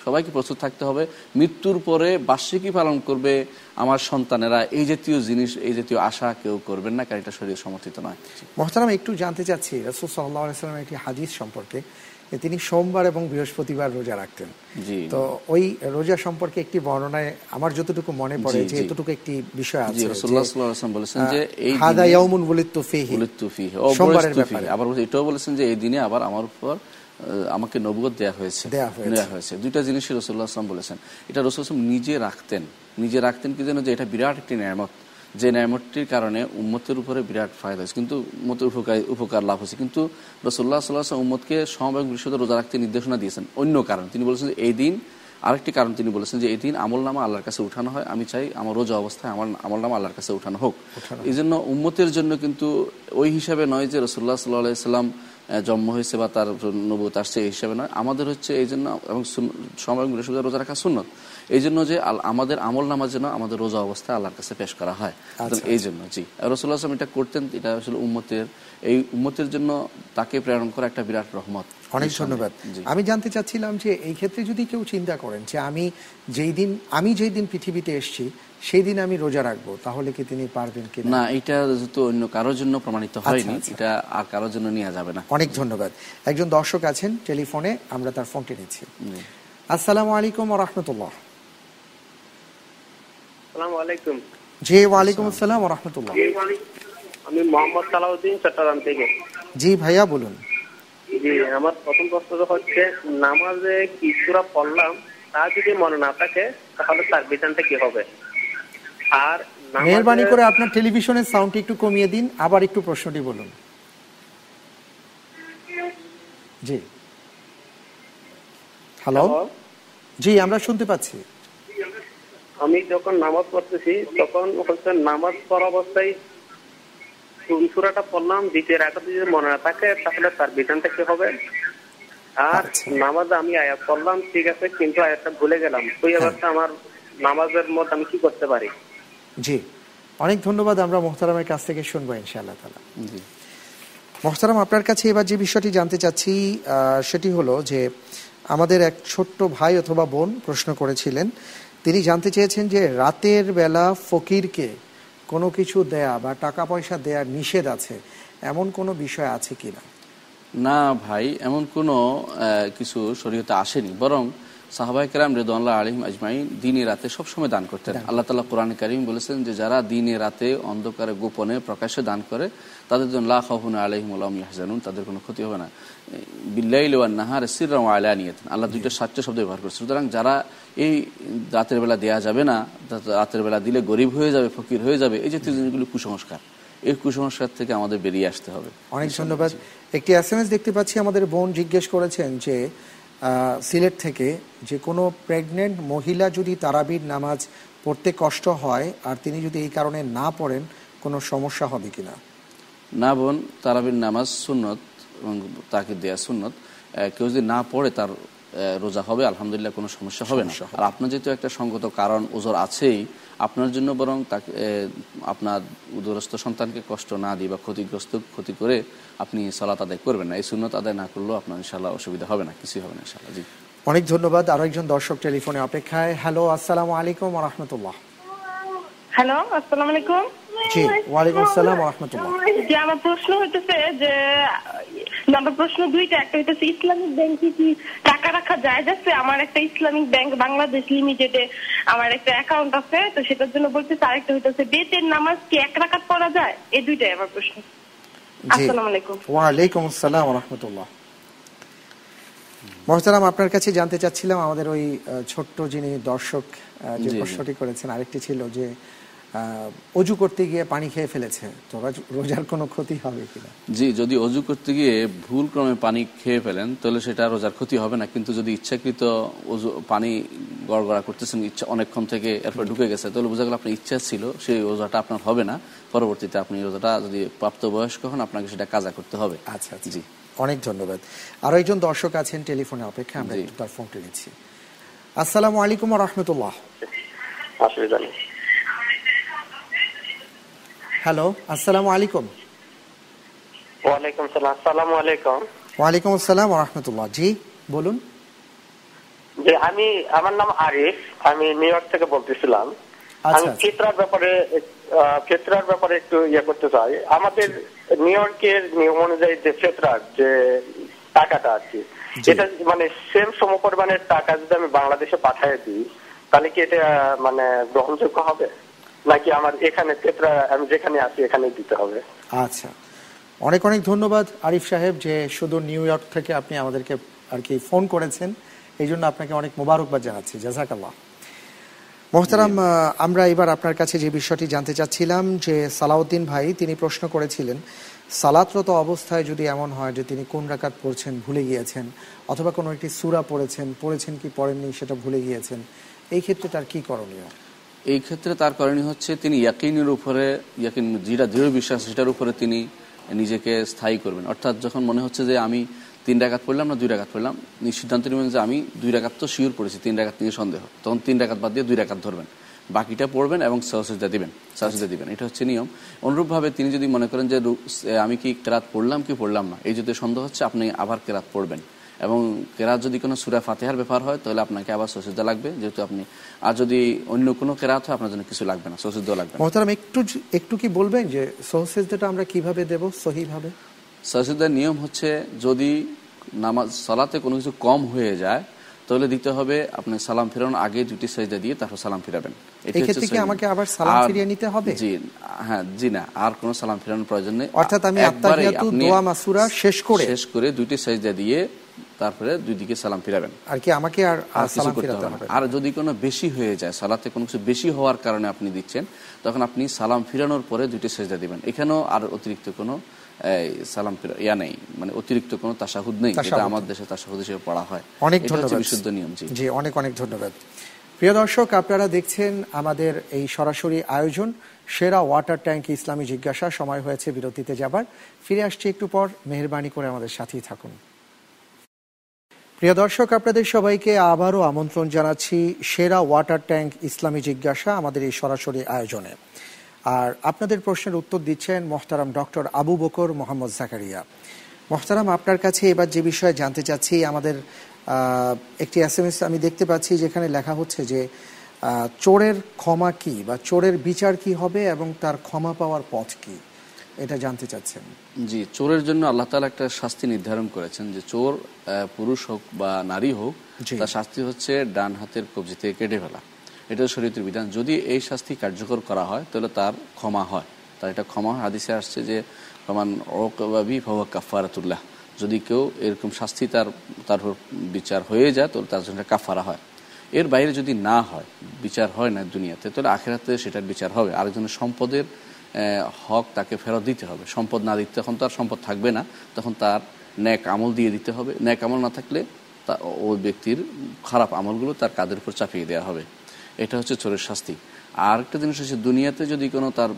সবাইকে প্রস্তুত থাকতে হবে। মৃত্যুর পরে বার্ষিকী পালন করবে আমার সন্তানেরা। এই জাতীয় জিনিস এই জাতীয় আশা কেউ করবেন না কারণ এটা শরীর সমর্থিত নয়। মহতারাম একটু জানতে চাচ্ছি রসুল সাল্লাহ সাল্লামের একটি হাদিস সম্পর্কে। তিনি সোমবার এবং বৃহস্পতিবার রোজা রাখতেন। তো ওই রোজা সম্পর্কে একটি বর্ণনায় আমার যতটুকু মনে পড়ে যে এতটুকু একটি বিষয় আছে রাসূলুল্লাহ যে, সাল্লাল্লাহু আলাইহি বলেছেন যে এই হাদা ইয়াউমুন বুলিত্তু ফিহি। বুলিত্তু ফিহি। ও সোমবারের ব্যাপারে। আবার এটাও বলেছেন যে এই দিনে আবার আমার উপর আমাকে নবগত দেয়া হয়েছে। দেয়া হয়েছে। দুইটা জিনিসই রসুল্লাহ আসলাম বলেছেন। এটা রসুল আসলাম নিজে রাখতেন। নিজে রাখতেন কি যেন যে এটা বিরাট একটি ন্যায়ামত যে ন্যায়ামতটির কারণে উম্মতের উপরে বিরাট ফায়দা হয়েছে। কিন্তু উম্মতের উপকার উপকার লাভ হয়েছে। কিন্তু রসুল্লাহ সাল্লাহ উম্মতকে সম এবং বৃহস্পতি রোজা রাখতে নির্দেশনা দিয়েছেন। অন্য কারণ। তিনি বলেছেন যে এই দিন আরেকটি কারণ তিনি বলেছেন যে এই দিন আমল নামা আল্লাহর কাছে উঠানো হয়। আমি চাই আমার রোজা অবস্থায় আমার আমল নামা আল্লাহর কাছে উঠানো হোক। এই জন্য উম্মতের জন্য কিন্তু ওই হিসাবে নয় যে রসুল্লাহ সাল্লাহ সাল্লাম জন্ম হয়েছে বা তার নবুত আসছে এই হিসাবে নয়। আমাদের হচ্ছে এই জন্য এবং সময় বৃহস্পতিবার রোজা রাখা সুন্নত। এই জন্য যে আমাদের আমল নামার জন্য আমাদের রোজা অবস্থায় আল্লাহর কাছে পেশ করা হয়। আচ্ছা, এই জন্য জি। রসুল্লাহ আসলাম এটা করতেন এটা আসলে উম্মতের এই উম্মতের জন্য তাকে প্রেরণ করা একটা বিরাট রহমত। অনেক ধন্যবাদ। আমি জানতে চাচ্ছিলাম যে এই ক্ষেত্রে যদি কেউ চিন্তা করেন যে আমি যেই দিন আমি যেই দিন পৃথিবীতে এসেছি সেই দিন আমি রোজা রাখব তাহলে কি তিনি পারবেন কি না? এটা যেহেতু অন্য কারোর জন্য প্রমাণিত হয়নি আচ্ছা। এটা আর কারোর জন্য নেওয়া যাবে না। অনেক ধন্যবাদ। একজন দর্শক আছেন টেলিফোনে আমরা তার ফোনটি নিচ্ছি। আসসালামু আলাইকুম রহমতুল্লাহ। আসসালামু আলাইকুম। জি ওয়ালাইকুম আসসালাম রহমতুল্লাহ। আমি মোহাম্মদ সালাউদ্দিন চট্টগ্রাম থেকে। জি ভাইয়া বলুন। জি আমার প্রথম প্রশ্ন হচ্ছে নামাজে কি সূরা পড়লাম? তা যদি মনে না থাকে তাহলে তার বিধানটা কি হবে? আর মেহরবানি করে আপনার টেলিভিশনের সাউন্ডটি একটু কমিয়ে দিন আবার একটু প্রশ্নটি বলুন। জি। Hello hello? জি আমরা শুনতে পাচ্ছি। আমি যখন নামাজ পড়তেছি তখন হচ্ছে নামাজ পড়া অবস্থায় কোন সূরাটা পড়লাম দ্বিতীয় রাখাতে যদি মনে না থাকে তাহলে তার বিধানটা কি হবে? আর আচ্ছা। নামাজে আমি আয়াত পড়লাম ঠিক আছে কিন্তু আয়াতটা ভুলে গেলাম। ওই হ্যাঁ। অবস্থা আমার নামাজের মধ্যে আমি কি করতে পারি? জি। অনেক ধন্যবাদ আমরা মোহতারামের কাছ থেকে শুনব ইনশাআল্লাহ তালা জি। মোহতারাম আপনার কাছে এবার যে বিষয়টি জানতে চাচ্ছি সেটি হলো যে আমাদের এক ছোট্ট ভাই অথবা বোন প্রশ্ন করেছিলেন। তিনি জানতে চেয়েছেন যে রাতের বেলা ফকিরকে কোনো কিছু দেয়া বা টাকা পয়সা দেওয়ার নিষেধ আছে এমন কোনো বিষয় আছে কি না না ভাই এমন কোনো কিছু শরীয়তে আসেনি। বরং সাহাবাই কেরাম রেদুল্লাহ আলিম আজমাইন দিনে রাতে সবসময় দান করতেন। আল্লাহ তালা কোরআন করিম বলেছেন যে যারা দিনে রাতে অন্ধকারে গোপনে প্রকাশ্যে দান করে তাদের জন্য লাখ হহুন আলহিম আলম ইয়াহজানুন তাদের কোনো ক্ষতি হবে না। বিল্লাইল ওয়ান নাহার সিররাম আলা নিয়েতেন আল্লাহ দুইটা সাতটা শব্দ ব্যবহার করছে সুতরাং যারা এই রাতের বেলা দেয়া যাবে না রাতের বেলা দিলে গরিব হয়ে যাবে ফকির হয়ে যাবে এই জাতীয় জিনিসগুলো কুসংস্কার। এই কুসংস্কার থেকে আমাদের বেরিয়ে আসতে হবে। অনেক ধন্যবাদ। একটি এস দেখতে পাচ্ছি আমাদের বোন জিজ্ঞেস করেছেন যে সিলেট থেকে যে কোনো প্রেগনেন্ট মহিলা যদি তারাবির নামাজ পড়তে কষ্ট হয় আর তিনি যদি এই কারণে না পড়েন কোনো সমস্যা হবে কিনা? না বোন তারাবির নামাজ সুন্নত এবং তাকে দেয়া সুন্নত। কেউ যদি না পড়ে তার রোজা হবে আলহামদুলিল্লাহ কোনো সমস্যা হবে না। আর আপনার যেহেতু একটা সঙ্গত কারণ ওজোর আছেই আপনার জন্য বরং তাকে আপনার উদরস্থ সন্তানকে কষ্ট না দিয়ে বা ক্ষতিগ্রস্ত ক্ষতি করে আপনি সালাত আদায় করবেন না। এই সুন্নত আদায় না করলেও আপনার ইনশাল্লাহ অসুবিধা হবে না কিছুই হবে না ইনশাল্লাহ জি। অনেক ধন্যবাদ আরও একজন দর্শক টেলিফোনে অপেক্ষায়। হ্যালো আসসালামু আলাইকুম রহমতুল্লাহ। হ্যালো আসসালামু আলাইকুম। জি ওয়ালাইকুম আসসালাম রহমতুল্লাহ। যে আমার প্রশ্ন হইতেছে যে আমার প্রশ্ন দুইটা একটা হইতেছে ইসলামিক ব্যাংকে কি টাকা রাখা যায়? যাচ্ছে আমার একটা ইসলামিক ব্যাংক বাংলাদেশ লিমিটেডে আমার একটা অ্যাকাউন্ট আছে তো সেটার জন্য বলতেছে আরেকটা হইতেছে বেতের নামাজ কি এক রাকাত পড়া যায়? এই দুইটাই আমার প্রশ্ন। আসসালামু আলাইকুম। আসসালাম রহমতুল্লাহ। মহতারাম আপনার কাছে জানতে চাচ্ছিলাম আমাদের ওই ছোট্ট যিনি দর্শক আহ, যে। প্রশ্নটি করেছেন আরেকটি ছিল যে অজু করতে গিয়ে পানি খেয়ে ফেলেছে। তো রোজার কোনো ক্ষতি হবে কিনা জি যদি অজু করতে গিয়ে ভুল ক্রমে পানি খেয়ে ফেলেন তাহলে সেটা রোজার ক্ষতি হবে না। কিন্তু যদি ইচ্ছাকৃত অজু পানি গড়গড়া করতেছেন ইচ্ছা অনেকক্ষণ থেকে এরপর ঢুকে গেছে তাহলে বোঝা গেল আপনার ইচ্ছা ছিল সেই রোজাটা আপনার হবে না। পরবর্তীতে আপনি রোজাটা যদি প্রাপ্তবয়স্ক হন আপনাকে সেটা কাজা করতে হবে। আচ্ছা আচ্ছা। জি। অনেক ধন্যবাদ। আরও একজন দর্শক আছেন টেলিফোনে অপেক্ষা আমরা তার ফোনটি নিচ্ছি। আসসালামু আলাইকুম রহমতুল্লাহ। নেই হ্যালো আসসালামু আলাইকুম ওয়ালাইকুম সালাম আসসালামু আলাইকুম। ওয়ালাইকুম আসসালাম রহমতুল্লাহ জি বলুন। যে আমি আমার নাম আরিফ আমি নিউ ইয়র্ক থেকে বলতেছিলাম। আচ্ছা, আমি আচ্ছা। ফিতরার ব্যাপারে ফিতরার ব্যাপারে একটু ইয়ে করতে চাই। আমাদের নিউ ইয়র্কের নিয়ম অনুযায়ী যে ফেতরার যে টাকাটা আর কি এটা মানে সেম সমপরিমাণের টাকা যদি আমি বাংলাদেশে পাঠিয়ে দিই তাহলে কি এটা মানে গ্রহণযোগ্য হবে? নাকি আমার এখানে ফেতরা আমি যেখানে আছি এখানেই দিতে হবে। আচ্ছা। অনেক অনেক ধন্যবাদ আরিফ সাহেব যে শুধু নিউ ইয়র্ক থেকে আপনি আমাদেরকে আর কি ফোন করেছেন। এই জন্য আপনাকে অনেক মোবারকবাদ জানাচ্ছি। জাজাকাল্লাহ। মোহতারাম আমরা এবার আপনার কাছে যে বিষয়টি জানতে চাচ্ছিলাম যে সালাউদ্দিন ভাই তিনি প্রশ্ন করেছিলেন সালাতরত অবস্থায় যদি এমন হয় যে তিনি কোন রাকাত পড়ছেন ভুলে গিয়েছেন অথবা কোনো একটি সুরা পড়েছেন পড়েছেন কি পড়েননি সেটা ভুলে গিয়েছেন এই ক্ষেত্রে তার কি করণীয়? এই ক্ষেত্রে তার করণীয় হচ্ছে তিনি ইয়াকিনের উপরে, ইয়াকিন যেটা দৃঢ় বিশ্বাস, সেটার উপরে তিনি নিজেকে স্থায়ী করবেন। অর্থাৎ যখন মনে হচ্ছে যে আমি তিন রাকাত পড়লাম না, দুই ডাকাত পড়লাম সিদ্ধান্ত নেবেন যে আমি দুই ডাকাত তো শিওর পড়েছি, তিন রাকাত নিয়ে সন্দেহ। তখন তিন ডাকাত বাদ দিয়ে দুই ডাকাত ধরবেন। বাকিটা পড়বেন এবং সহসিদা দিবেন সহসিদা দিবেন। এটা হচ্ছে নিয়ম। অনুরূপভাবে তিনি যদি মনে করেন যে আমি কি কেরাত পড়লাম কি পড়লাম না, এই যদি সন্দেহ হচ্ছে, আপনি আবার কেরাত পড়বেন। এবং কেরাত যদি কোনো সুরা ফাতেহার ব্যাপার হয় তাহলে আপনাকে আবার সসিদা লাগবে যেহেতু আপনি আর যদি অন্য কোনো কেরাত হয় আপনার জন্য কিছু লাগবে না সসিদ্ধ লাগবে মোহতারাম একটু একটু কি বলবেন যে সহসেজদাটা আমরা কীভাবে দেব সহিভাবে সসিদ্ধার নিয়ম হচ্ছে যদি নামাজ সালাতে কোনো কিছু কম হয়ে যায় তাহলে দিতে হবে আপনি সালাম ফেরানোর আগে দুটি সাজদা দিয়ে তারপর সালাম ফিরাবেন আমাকে আবার সালাম ফিরিয়ে নিতে হবে? জি হ্যাঁ জি না আর কোনো সালাম ফেরানোর প্রয়োজন নেই অর্থাৎ আমি দোয়া, মাসুরা শেষ করে? শেষ করে দুইটি সাজদা দিয়ে তারপরে দুই দিকে সালাম ফিরাবেন। আর কি আমাকে আর সালাম ফিরাতে হবে আর যদি কোনো বেশি হয়ে যায় সালাতে কোনো কিছু বেশি হওয়ার কারণে আপনি দিচ্ছেন তখন আপনি সালাম ফিরানোর পরে দুইটি সেজদা দিবেন। এখানেও আর অতিরিক্ত কোনো সালাম ইয়া নেই। মানে অতিরিক্ত কোনো তাসাহুদ নেই যেটা। আমার দেশে তাসাহুদ হিসেবে পড়া হয়। অনেক ধন্যবাদ। বিশুদ্ধ নিয়ম জি অনেক অনেক ধন্যবাদ। প্রিয় দর্শক আপনারা দেখছেন আমাদের এই সরাসরি আয়োজন সেরা ওয়াটার ট্যাঙ্ক ইসলামী জিজ্ঞাসা। সময় হয়েছে বিরতিতে যাবার। ফিরে আসছি একটু পর। মেহরবানি করে আমাদের সাথেই থাকুন। প্রিয় দর্শক, আপনাদের সবাইকে আবারও আমন্ত্রণ জানাচ্ছি সেরা ওয়াটার ট্যাঙ্ক ইসলামী জিজ্ঞাসা আমাদের এই সরাসরি আয়োজনে। আর আপনাদের প্রশ্নের উত্তর দিচ্ছেন মোহতারাম ডক্টর আবু বকর মোহাম্মদ জাকারিয়া। মোহতারাম, আপনার কাছে এবার যে বিষয়ে জানতে চাচ্ছি, আমাদের একটি এস আমি দেখতে পাচ্ছি যেখানে লেখা হচ্ছে যে চোরের ক্ষমা কি বা চোরের বিচার কি হবে এবং তার ক্ষমা পাওয়ার পথ কি? এটা জানতে চাচ্ছেন। জি চোরের জন্য আল্লাহ তালা একটা শাস্তি নির্ধারণ করেছেন যে চোর পুরুষ হোক বা নারী হোক। তার শাস্তি হচ্ছে ডান হাতের কবজি থেকে কেটে ফেলা। এটা শরীরের বিধান। যদি এই শাস্তি কার্যকর করা হয় তাহলে তার ক্ষমা হয়। তার এটা ক্ষমা হয়। হাদিসে আসছে যে প্রমাণ ওকবাবি ভবা কাফারাতুল্লাহ যদি কেউ এরকম শাস্তি তার তার বিচার হয়ে যায় তাহলে তার জন্য কাফারা হয়। এর বাইরে যদি না হয় বিচার হয় না দুনিয়াতে তাহলে আখেরাতে সেটার বিচার হবে। আরেকজনের সম্পদের হক তাকে ফেরত দিতে হবে। সম্পদ না দিতে তখন তার সম্পদ থাকবে না। তখন তার ন্যাক আমল দিয়ে দিতে হবে। ন্যাক আমল না থাকলে তা- ওই ব্যক্তির খারাপ আমলগুলো তার কাদের উপর চাপিয়ে দেওয়া হবে। এটা হচ্ছে চোরের শাস্তি। আর একটা জিনিস হচ্ছে, দুনিয়াতে যদি কোনো তার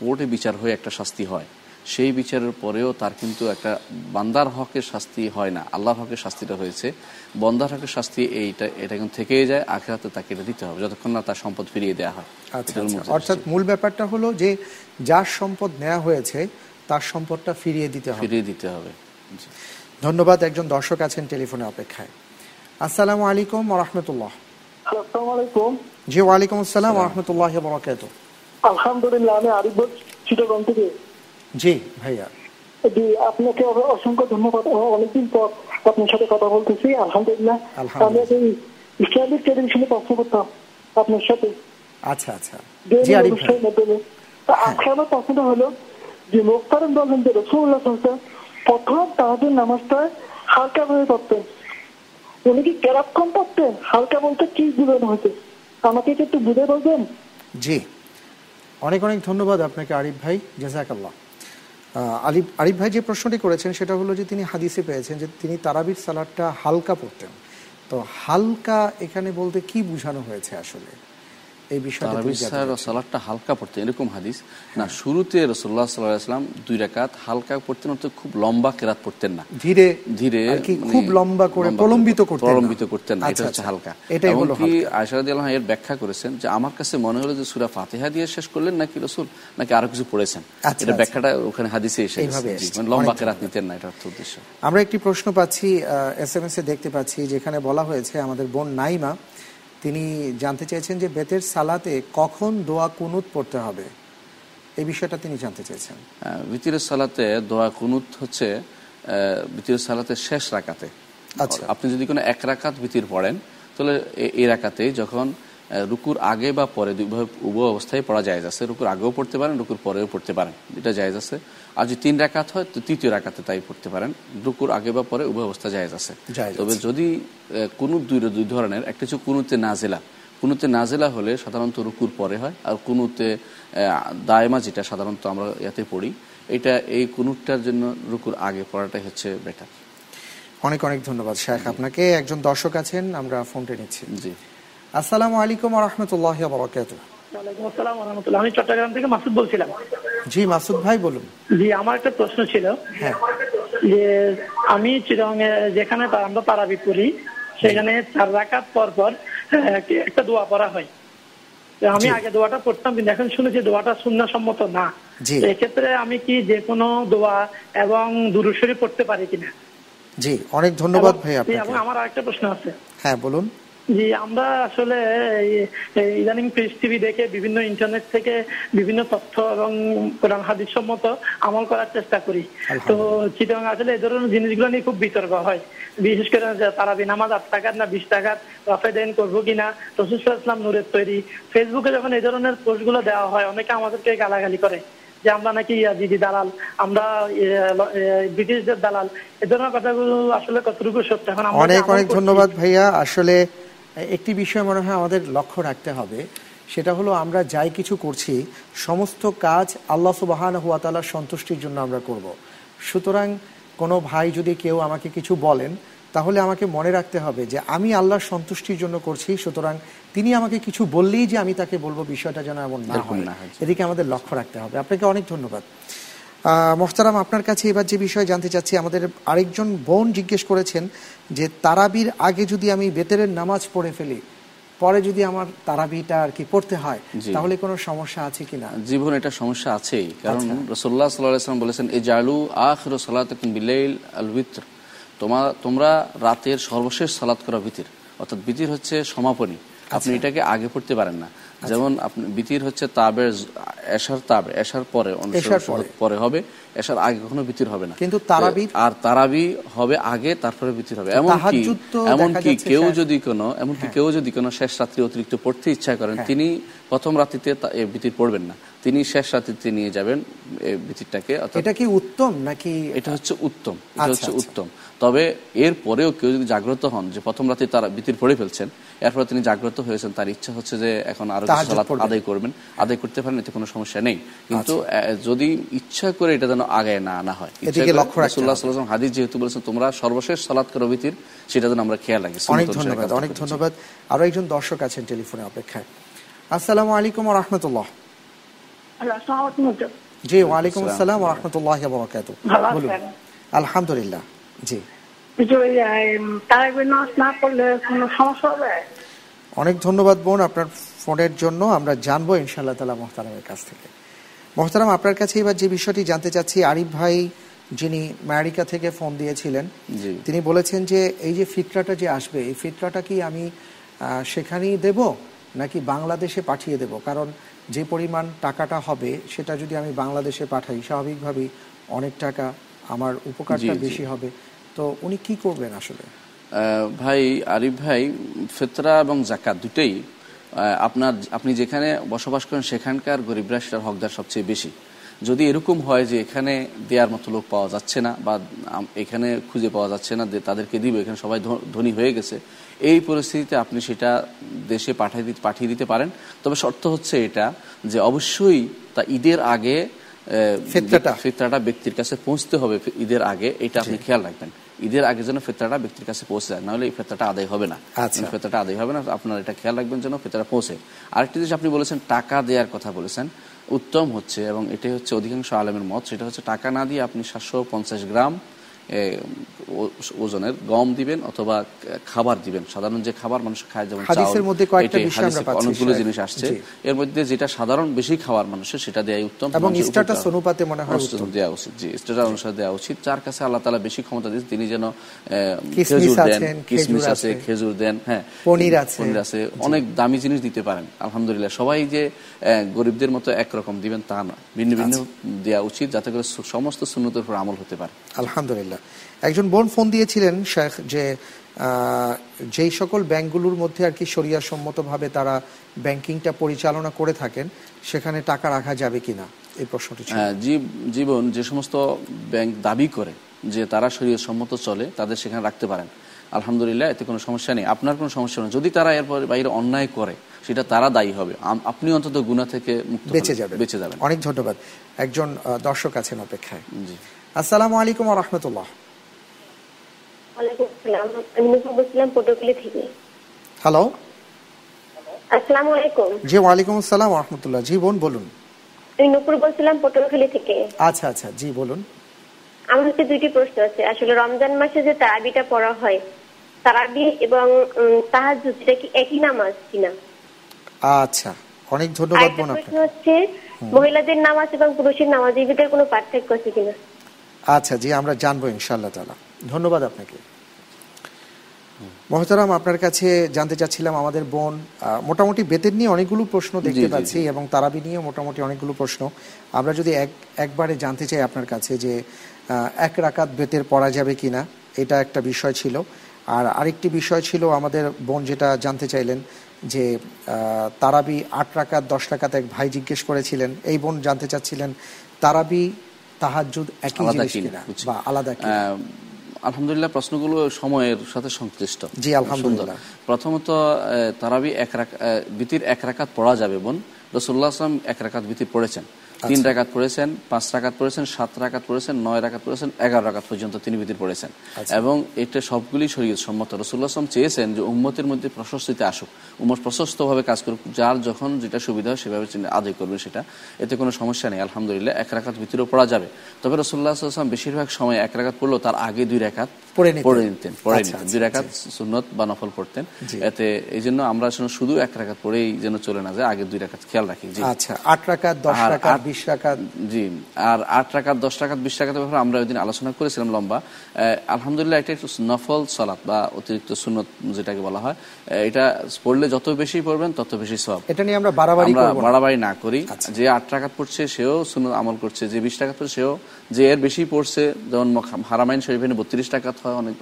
কোর্টে বিচার হয়ে একটা শাস্তি হয় সেই বিচারের পরেও তার কিন্তু একটা বান্দার হকের শাস্তি হয় না। আল্লাহর হকের শাস্তিটা হয়েছে। বন্দার হকের শাস্তি এইটা এটা কিন্তু থেকেই যায় আখেরাতে তাকে এটা দিতে হবে যতক্ষণ না তার সম্পদ ফিরিয়ে দেওয়া হয়। আচ্ছা আচ্ছা। অর্থাৎ মূল ব্যাপারটা হলো যে যার সম্পদ নেওয়া হয়েছে তার সম্পদটা ফিরিয়ে দিতে হবে। ফিরিয়ে দিতে হবে। ধন্যবাদ একজন দর্শক আছেন টেলিফোনে অপেক্ষায়। আসসালামু আলাইকুম রহমতুল্লাহ। আসসালামু আলাইকুম। জি ওয়ালাইকুম আসসালাম রহমতুল্লাহ বরাকাত আলহামদুলিল্লাহ আমি আরিফ চিটগঞ্জ থেকে। জি ভাইয়া। জি আপনাকে অসংখ্য ধন্যবাদ। অনেকদিন পর আপনার সাথে কথা বলতেছি আলহামদুলিল্লাহ। আমি একটা ইসলামিক টেলিভিশনে প্রশ্ন করতাম আপনার সাথে। আচ্ছা আচ্ছা। জি আরিফ আজকে আমার প্রশ্নটা হলো যে মোক্তারম বলেন যে রসুল্লাহ প্রথম তাহাদের নামাজটা হালকা ভাবে পড়তেন। উনি কি কেরাক্ষণ পড়তেন? হালকা বলতে কি বুঝানো হয়েছে? আমাকে কি একটু বুঝে বলবেন? জি। অনেক অনেক ধন্যবাদ আপনাকে আরিফ ভাই। জাজাকাল্লাহ আলিফ আরিফ ভাই যে প্রশ্নটি করেছেন, সেটা হলো যে তিনি হাদিসে পেয়েছেন যে তিনি তারাবির সালাদটা হালকা পড়তেন। তো হালকা এখানে বলতে কি বোঝানো হয়েছে আসলে? এই বিষয়টা তারাবি তিনি জানতে স্যার চাচ্ছেন। সালাদটা হালকা পড়তেন এরকম হাদিস না শুরুতে রসুল্লাহ সাল্লাম দুই রাকাত হালকা পড়তেন অর্থাৎ খুব লম্বা কেরাত পড়তেন না ধীরে ধীরে আর কি মানে খুব লম্বা করে প্রলম্বিত করতেন প্রলম্বিত করতেন না এটা আচ্ছা, হচ্ছে আচ্ছা। হালকা এটাই হলো এমনকি হালকা। এর ব্যাখ্যা করেছেন যে আমার কাছে মনে হলো যে সুরা ফাতিহা দিয়ে শেষ করলেন নাকি রসুল নাকি আরও কিছু পড়েছেন আচ্ছা, এটা। ব্যাখ্যাটা ওখানে হাদিসে এসে। মানে লম্বা কেরাত নিতেন না এটা অর্থ উদ্দেশ্য আমরা একটি প্রশ্ন পাচ্ছি এস এম এস এ দেখতে পাচ্ছি যেখানে বলা হয়েছে আমাদের বোন নাইমা তিনি জানতে চেয়েছেন যে বেতের সালাতে কখন দোয়া কুনুত পড়তে হবে। এই বিষয়টা তিনি জানতে চেয়েছেন। বিতিরের সালাতে দোয়া কুনুত হচ্ছে বিতিরের সালাতে শেষ রাকাতে। আচ্ছা। আপনি যদি কোনো এক রাকাত বিতির পড়েন তাহলে এই রাকাতে যখন রুকুর আগে বা পরে উভয়- উভয় অবস্থায় পড়া যায় আছে। রুকুর আগেও পড়তে পারেন রুকুর পরেও পড়তে পারেন। এটা জায়েজ আছে। আর যদি তিন রাকাত হয় তো তৃতীয় রাকাতে তাই পড়তে পারেন। রুকুর আগে বা পরে উভয় অবস্থা জায়েজ আছে। তবে যদি কোনো দুই দুই ধরনের একটা হচ্ছে কুনুতে নাজেলা। কুনুতে নাজেলা হলে সাধারণত রুকুর পরে হয় আর কুনুতে দায়মা যেটা সাধারণত আমরা ইয়াতে পড়ি এটা এই কুনুটটার জন্য রুকুর আগে পড়াটাই হচ্ছে বেটার অনেক অনেক ধন্যবাদ শেখ। আপনাকে একজন দর্শক আছেন আমরা ফোনটা নিচ্ছি। জি। আসসালামু আলাইকুম রহমতুল্লাহ বরকাত আমি চট্টগ্রাম থেকে মাসুদ বলছিলাম। জি মাসুদ ভাই বলুন। জি আমার একটা প্রশ্ন ছিল। হ্যাঁ। যে আমি চিরং যেখানে আমরা পারাবি পড়ি সেখানে চার রাকাত পর পর একটা দোয়া পড়া হয়। আমি আগে দোয়াটা পড়তাম কিন্তু এখন শুনেছি দোয়াটা শূন্য সম্মত না এক্ষেত্রে আমি কি যে কোনো দোয়া এবং দুরুশরী পড়তে পারি কিনা? জি অনেক ধন্যবাদ ভাই আপনাকে। আমার আরেকটা প্রশ্ন আছে। হ্যাঁ বলুন। জি আমরা আসলে এই- এই ইদানিং পিস টিভি দেখে বিভিন্ন ইন্টারনেট থেকে বিভিন্ন তথ্য এবং কোরআন হাদিস সম্মত আমল করার চেষ্টা করি। তো চিটং আসলে এই ধরনের জিনিসগুলো নিয়ে খুব বিতর্ক হয়। বিশেষ করে যে তারা নামাজ আট টাকার না বিশ টাকার রফে দেন করব কিনা রসুল ইসলাম নূরের তৈরি। ফেসবুকে যখন এই ধরনের পোস্টগুলো দেওয়া হয় অনেকে আমাদেরকে গালাগালি করে যে আমরা নাকি ইয়াজিদি দালাল আমরা ব্রিটিশদের দালাল। এ ধরনের কথাগুলো আসলে কতটুকু সত্য? এখন অনেক অনেক ধন্যবাদ ভাইয়া। আসলে একটি বিষয় মনে হয় আমাদের লক্ষ্য রাখতে হবে সেটা হলো আমরা যাই কিছু করছি সমস্ত কাজ আল্লাহ সুবাহান হুয়া তালার সন্তুষ্টির জন্য আমরা করব। সুতরাং কোনো ভাই যদি কেউ আমাকে কিছু বলেন তাহলে আমাকে মনে রাখতে হবে যে আমি আল্লাহর সন্তুষ্টির জন্য করছি সুতরাং তিনি আমাকে কিছু বললেই যে আমি তাকে বলব বিষয়টা যেন এমন না হয় না। এদিকে আমাদের লক্ষ্য রাখতে হবে আপনাকে অনেক ধন্যবাদ মোহতারাম আপনার কাছে এবার যে বিষয়ে জানতে চাচ্ছি আমাদের আরেকজন বোন জিজ্ঞেস করেছেন যে তারাবির আগে যদি আমি বেতেরের নামাজ পড়ে ফেলি পরে যদি আমার তারাবিটা আর কি পড়তে হয় তাহলে কোনো সমস্যা আছে কিনা? জীবন এটা সমস্যা আছেই কারণ আচ্ছা। রসোল্লা সাল্লাম বলেছেন এ জালু আখ সালাত বিলাইল আল বিত্র তোমার তোমরা রাতের সর্বশেষ সালাত করা বিতির অর্থাৎ বিতির হচ্ছে সমাপনী। আপনি আচ্ছা। এটাকে আগে পড়তে পারেন না। যেমন আপনি বিতির হচ্ছে তাবের এশার তাব এশার পরে পরে। হবে এশার আগে কখনো বিতির হবে না। কিন্তু তারাবি- আর তারাবি হবে আগে তারপরে বিতির হবে। এমনকি কি এমন কি এমনকি কেউ যদি কোনো এমনকি কেউ যদি কোনো শেষ রাত্রি অতিরিক্ত পড়তে ইচ্ছা করেন হ্যাঁ। তিনি প্রথম রাত্রিতে বিতির পড়বেন না। তিনি শেষ রাত্রিতে নিয়ে যাবেন অর্থাৎ এটা কি উত্তম নাকি এটা হচ্ছে উত্তম এটা আচ্ছা, হচ্ছে আচ্ছা। উত্তম। তবে এর পরেও কেউ যদি জাগ্রত হন যে প্রথম রাতে তারা বিতির পড়ে ফেলছেন এরপর তিনি জাগ্রত হয়েছেন তার ইচ্ছা হচ্ছে যে এখন আরও সালাত আদায় করবেন। আদায় করতে পারেন এতে কোনো সমস্যা নেই। কিন্তু আচ্ছা। যদি ইচ্ছা করে এটা যেন আগায় না আনা হয় ওয়াসাল্লাম হাদিস যেহেতু বলেছেন তোমরা সর্বশেষ সালাত করো বিতির সেটা যেন আমরা খেয়াল রাখি অনেক ধন্যবাদ অনেক ধন্যবাদ। আরও একজন দর্শক আছেন টেলিফোনে অপেক্ষায়। আসসালামু আলাইকুম রহমতুল্লাহ। জি ওয়ালাইকুম আসসালাম রহমতুল্লাহ বরকাত ভালো বলুন। আলহামদুলিল্লাহ জি। অনেক ধন্যবাদ বোন আপনার ফোনের জন্য। আমরা জানব ইনশাআল্লাহ তালা মোহতারামের কাছ থেকে। মোহতারাম আপনার কাছে এবার যে বিষয়টি জানতে চাচ্ছি আরিফ ভাই যিনি আমেরিকা থেকে ফোন দিয়েছিলেন তিনি বলেছেন যে এই যে ফিতরাটা যে আসবে এই ফিতরাটা কি আমি আহ, সেখানেই দেব? নাকি বাংলাদেশে পাঠিয়ে দেব? কারণ যে পরিমাণ টাকাটা হবে সেটা যদি আমি বাংলাদেশে পাঠাই স্বাভাবিকভাবেই অনেক টাকা আমার উপকারটা। বেশি হবে। তো উনি কি করবেন আসলে? আহ, ভাই আরিফ ভাই ফেতরা এবং জাকাত দুটোই আহ, আপনার আপনি যেখানে বসবাস করেন সেখানকার গরিবরা সেটার হকদার সবচেয়ে বেশি। যদি এরকম হয় যে এখানে দেওয়ার মতো লোক পাওয়া যাচ্ছে না বা এখানে খুঁজে পাওয়া যাচ্ছে না তাদেরকে দিব এখানে সবাই ধনী হয়ে গেছে এই পরিস্থিতিতে আপনি সেটা দেশে পাঠিয়ে দিতে পাঠিয়ে দিতে পারেন। তবে শর্ত হচ্ছে এটা যে অবশ্যই তা ঈদের আগে। ফিতরাটা। ব্যক্তির কাছে পৌঁছতে হবে ঈদের আগে এটা আপনি খেয়াল রাখবেন। ঈদের আগে যেন ফেতরাটা ব্যক্তির কাছে পৌঁছে যায় নাহলে এই ফেতরাটা আদায় হবে না। আচ্ছা। ফিতরাটা আদায় হবে না আপনার এটা খেয়াল রাখবেন যেন ফেতরা পৌঁছে। আরেকটি জিনিস আপনি বলেছেন টাকা দেওয়ার কথা বলেছেন। উত্তম হচ্ছে এবং এটাই হচ্ছে অধিকাংশ আলমের মত, সেটা হচ্ছে টাকা না দিয়ে আপনি সাতশো পঞ্চাশ গ্রাম ওজনের গম দিবেন অথবা খাবার দিবেন। সাধারণ যে খাবার মানুষ খায় যেমন হাদিসের মধ্যে কয়েকটা বিষয় আমরা পাচ্ছি, অনেকগুলো জিনিস আসছে। এর মধ্যে যেটা সাধারণ বেশি খাওয়ার মানুষের সেটা দেওয়াই উত্তম এবং মানুষের অনুপাতে মনে হয় উত্তম। দেওয়া উচিত জি অনুসারে দেওয়া উচিত। যার কাছে আল্লাহ বেশি ক্ষমতা দিয়েছে তিনি যেন খেজুর দেন কিসমিস আছে খেজুর দেন হ্যাঁ পনির আছে। পনির আছে অনেক দামি জিনিস দিতে পারেন আলহামদুলিল্লাহ। সবাই যে গরিবদের মতো একরকম দিবেন তা না। ভিন্ন ভিন্ন দেওয়া উচিত যাতে করে সমস্ত সুন্নতের উপর আমল হতে পারে। আলহামদুলিল্লাহ। একজন বোন ফোন দিয়েছিলেন শেখ যে যেই সকল ব্যাংকগুলোর মধ্যে আর কি শরিয়া সম্মতভাবে তারা ব্যাংকিংটা পরিচালনা করে থাকেন সেখানে টাকা রাখা যাবে কিনা? এই প্রশ্নটি হ্যাঁ, জীব জীবন যে সমস্ত ব্যাংক দাবি করে যে তারা শরীর সম্মত চলে তাদের সেখানে রাখতে পারেন। আলহামদুলিল্লাহ এতে কোনো সমস্যা নেই। আপনার কোনো সমস্যা নেই। যদি তারা এরপর বাইরে অন্যায় করে সেটা তারা দায়ী হবে। আপনি অন্তত গুণা থেকে বেঁচে যাবেন। বেঁচে যাবেন। অনেক ধন্যবাদ। একজন দর্শক আছেন অপেক্ষায়। জি। আসসালামু আলাইকুম রহমতুল্লাহ। হ্যালো আসসালামু। আলাইকুম। জি ওয়ালাইকুম আসসালাম রহমতুল্লাহ। জি বোন বলুন। আমি নুপুর বলছিলাম পটুয়াখালী থেকে। আচ্ছা আচ্ছা জি বলুন। আমার হচ্ছে দুইটি প্রশ্ন আছে। আসলে রমজান মাসে যে তারাবিটা পড়া হয় তারাবি এবং তাহাজুদ এটা কি একই নামাজ কিনা? আচ্ছা অনেক ধন্যবাদ বোন প্রশ্ন হচ্ছে মহিলাদের নামাজ এবং পুরুষের নামাজ এই ভিতরে কোনো পার্থক্য আছে কিনা? আচ্ছা জি আমরা জানব ইনশাআল্লাহ তালা ধন্যবাদ আপনাকে। মহতারাম আপনার কাছে জানতে চাচ্ছিলাম আমাদের বোন মোটামুটি বেতের নিয়ে অনেকগুলো প্রশ্ন দেখতে পাচ্ছি এবং তারাবি নিয়ে মোটামুটি অনেকগুলো প্রশ্ন। আমরা যদি এক একবারে জানতে চাই আপনার কাছে যে এক রাকাত বেতের পড়া যাবে কিনা এটা একটা বিষয় ছিল। আর আরেকটি বিষয় ছিল আমাদের বোন যেটা জানতে চাইলেন যে আহ, তারাবি আট রাকাত দশ রাকাত এক ভাই জিজ্ঞেস করেছিলেন। এই বোন জানতে চাচ্ছিলেন তারাবি তাহাজুদ একই জিনিস কিনা, বা আলাদা আলহামদুলিল্লাহ প্রশ্নগুলো সময়ের সাথে সংশ্লিষ্ট। জি, আলহামদুলিল্লাহ। প্রথমত তারাবি এক আহ, বিতির এক রাকাত পড়া যাবে বোন। রসুল্লাহ আসলাম এক রাকাত বিতির পড়েছেন। তিন আচ্ছা। রাকাত পড়েছেন পাঁচ রাকাত পড়েছেন সাত রাকাত পড়েছেন নয় রাকাত পড়েছেন এগারো রাকাত পর্যন্ত তিনি বিতির পড়েছেন। আচ্ছা। এবং এটা সবগুলি শরীয়ত সম্মত। রসুল্লাহ আসলাম চেয়েছেন যে উম্মতের মধ্যে প্রশস্তিতে আসুক। উম্মত প্রশস্তভাবে কাজ করুক যার যখন যেটা সুবিধা হয় সেভাবে তিনি আদায় করবেন সেটা। এতে কোনো সমস্যা নেই আলহামদুলিল্লাহ এক রাকাত ভিতরেও পড়া যাবে। তবে রসুল্লাহ আসলাম বেশিরভাগ সময় এক রাকাত পড়লেও তার আগে দুই রাকাত পড়ে নিতেন। পড়ে নিতেন আচ্ছা, দুই রাকাত সুন্নত বা নফল পড়তেন। এতে এই জন্য আমরা শুধু এক রাকাত পড়েই যেন চলে না যায় আগে দুই রাকাত খেয়াল রাখি। আচ্ছা আট রাকাত দশ রাকাত বিশ রাকাত? জি আর আট টাকাত দশ টাকাত বিশ টাকাতের ব্যাপারে আমরা ওই দিন আলোচনা করেছিলাম লম্বা। আলহামদুলিল্লাহ এটা একটু নফল বা অতিরিক্ত যেটাকে বলা হয়। এটা পড়লে যত বেশি পড়বেন তত বেশি সব এটা নিয়ে আমরা বাড়াবাড়ি। বাড়াবাড়ি না করি। আচ্ছা। যে আট টাকা পড়ছে সেও সুন্নত আমল করছে যে বিশ টাকা পড়ছে সেও যে এর বেশি পড়ছে যেমন হারামাইন শরীফে বত্রিশ টাকা হয় অনেক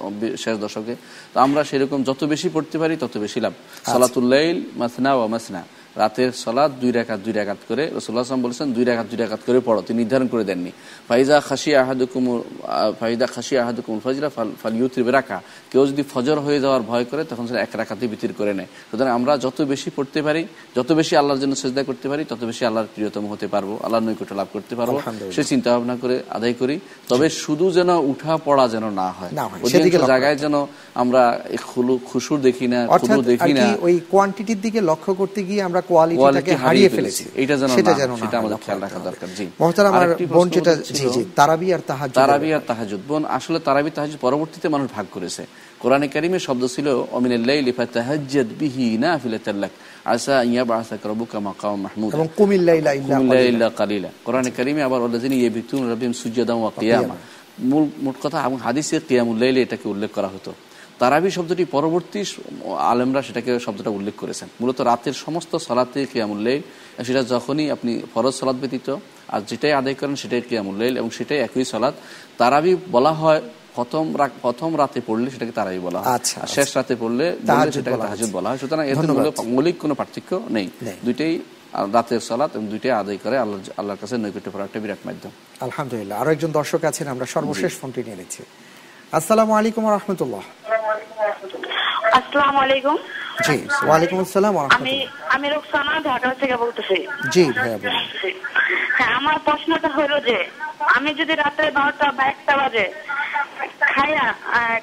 শেষ দশকে। তো আমরা সেরকম যত বেশি পড়তে পারি তত বেশি লাভ। আচ্ছা। সালাতুল্লাইল মাসনা ও মাসনা। রাতের সলাদ দুই রেখাত দুই রাকাত করে রসুল্লাহ আসলাম বলেছেন দুই রাকাত দুই রাকাত করে পড়ো। তিনি নির্ধারণ করে দেননি। ফাইজা খাসি আহাদুকুম ফাইদা খাসি আহাদুকুম ফজরা ফাল ফালিউত্রিবে রাখা কেউ যদি ফজর হয়ে যাওয়ার ভয় করে তখন সেটা এক রাকাতে বিতির করে নেয়। সুতরাং আমরা যত বেশি পড়তে পারি যত বেশি আল্লাহর জন্য সেজদা করতে পারি তত বেশি আল্লাহর প্রিয়তম হতে পারব। আল্লাহর নৈকট্য লাভ করতে পারব। সে চিন্তা ভাবনা করে আদায় করি। তবে শুধু যেন উঠা পড়া যেন না হয়। অধিকাংশ সেদিকে জায়গায় যেন আমরা খুলু- খুশুর দেখি না দেখি না। ওই কোয়ান্টিটির দিকে লক্ষ্য করতে গিয়ে আমরা কোয়ালিটিটাকে হারিয়ে ফেলেছি। এটা যেন সেটা যেন সেটা আমাদের খেয়াল রাখা দরকার। জি। মহতারাম আমার বোন যেটা জি জি। তারাবি আর তারাবি আর বোন আসলে তারাবি পরবর্তীতে মানুষ ভাগ করেছে। কোরআনে কারিমের শব্দ ছিল অমিনাল্লাইলি ফাতাহাজ্জাদ বিহি নাফিলাতাল্লাক আসা ইয়া বাআসাকা রাব্বুকা মাকাম মাহমুদ। এবং কুমিল্লাইলা ইল্লা কুমিল্লা কালিলা। ইল্লা কালিলা। কোরআনে কারিমে আবার ইয়াবিতুন রাব্বিহিম সুজদান ওয়া কিয়ামা। মূল মোট কথা এবং হাদিসে কিয়ামুল লাইলে এটাকে উল্লেখ করা হতো। তারাবি শব্দটি পরবর্তী আলেমরা সেটাকে শব্দটা উল্লেখ করেছেন। মূলত রাতের সমস্ত সলাতে কিয়ামুল লাইল সেটা যখনই আপনি ফরজ সলাৎ ব্যতীত আর যেটাই আদায় করেন সেটাই কিয়ামুল লাইল এবং সেটাই একই সলাৎ তারাবি বলা হয় প্রথম প্রথম রাতে পড়লে সেটাকে তারাবি বলা হয়। আচ্ছা, আর শেষ রাতে পড়লে সেটাকে তাহাজুদ বলা হয়। সুতরাং। মূল- মৌলিক কোনো পার্থক্য নেই। নেই। দুইটাই রাতের সালাত এবং দুইটাই আদায় করে আল্লাহ আল্লাহর কাছে নৈকট্য করার একটা বিরাট মাধ্যম। আলহামদুলিল্লাহ। আরও একজন দর্শক আছেন আমরা সর্বশেষ ফোনটি নিয়ে নিচ্ছি। আসসালামু আলাইকুম রহমতুল্লাহ। আসসালামু আলাইকুম। জি ওয়ালাইকুম আসসালাম আমি আমি রোকসানা ঢাকা থেকে বলতেছি। জি ভাইয়া হ্যাঁ আমার প্রশ্নটা হলো যে আমি যদি রাত্রে বারোটা বা একটা বাজে খায়া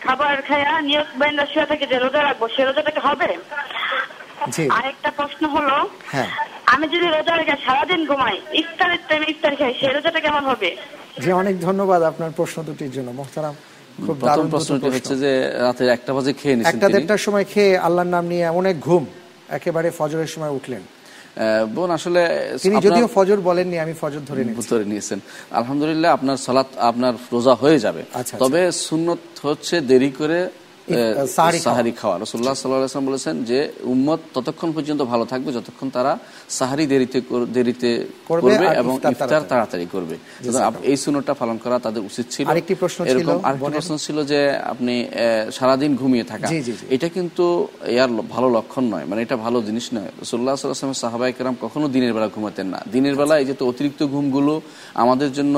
খাবার খায়া নিয়োগ শুয়ে থেকে যে রোজা রাখব সে রোজাটা কি হবে? জি। আরেকটা প্রশ্ন হলো হ্যাঁ। আমি যদি রোজা রেখে সারাদিন ঘুমাই ইফতারের টাইমে ইফতার খাই সে রোজাটা কেমন হবে? জি অনেক ধন্যবাদ আপনার প্রশ্ন দুটির জন্য মোহতারাম। খুব দারুণ প্রশ্নটি হচ্ছে যে রাতে একটা বাজে খেয়ে নিয়েছেন একটা দেড়টার সময় খেয়ে আল্লাহর নাম নিয়ে এক ঘুম একেবারে ফজরের সময় উঠলেন। বোন আসলে তিনি যদিও ফজর বলেননি আমি ফজর ধরে ধরে নিয়েছেন। আলহামদুলিল্লাহ আপনার সালাত আপনার রোজা হয়ে যাবে। আচ্ছা, তবে সুন্নত হচ্ছে দেরি করে সাহারি খাওয়া। সাহারি খাওয়া রসুল্লাহ সাল্লাম বলেছেন যে উম্মত ততক্ষণ পর্যন্ত ভালো থাকবে যতক্ষণ তারা সাহারি দেরিতে দেরিতে করবে এবং ইফতার তাড়াতাড়ি। করবে। এই সুন্নতটা পালন করা তাদের উচিত ছিল। আরেকটি প্রশ্ন ছিল, এরকম আরেকটি প্রশ্ন ছিল যে আপনি সারাদিন ঘুমিয়ে থাকা। এটা কিন্তু এর ভালো লক্ষণ নয় মানে এটা ভালো জিনিস নয়। রসুল্লাহ সাল্লাহামের সাহাবাই কেরাম কখনো দিনের বেলা ঘুমাতেন না। দিনের বেলা এই যে তো অতিরিক্ত ঘুমগুলো আমাদের জন্য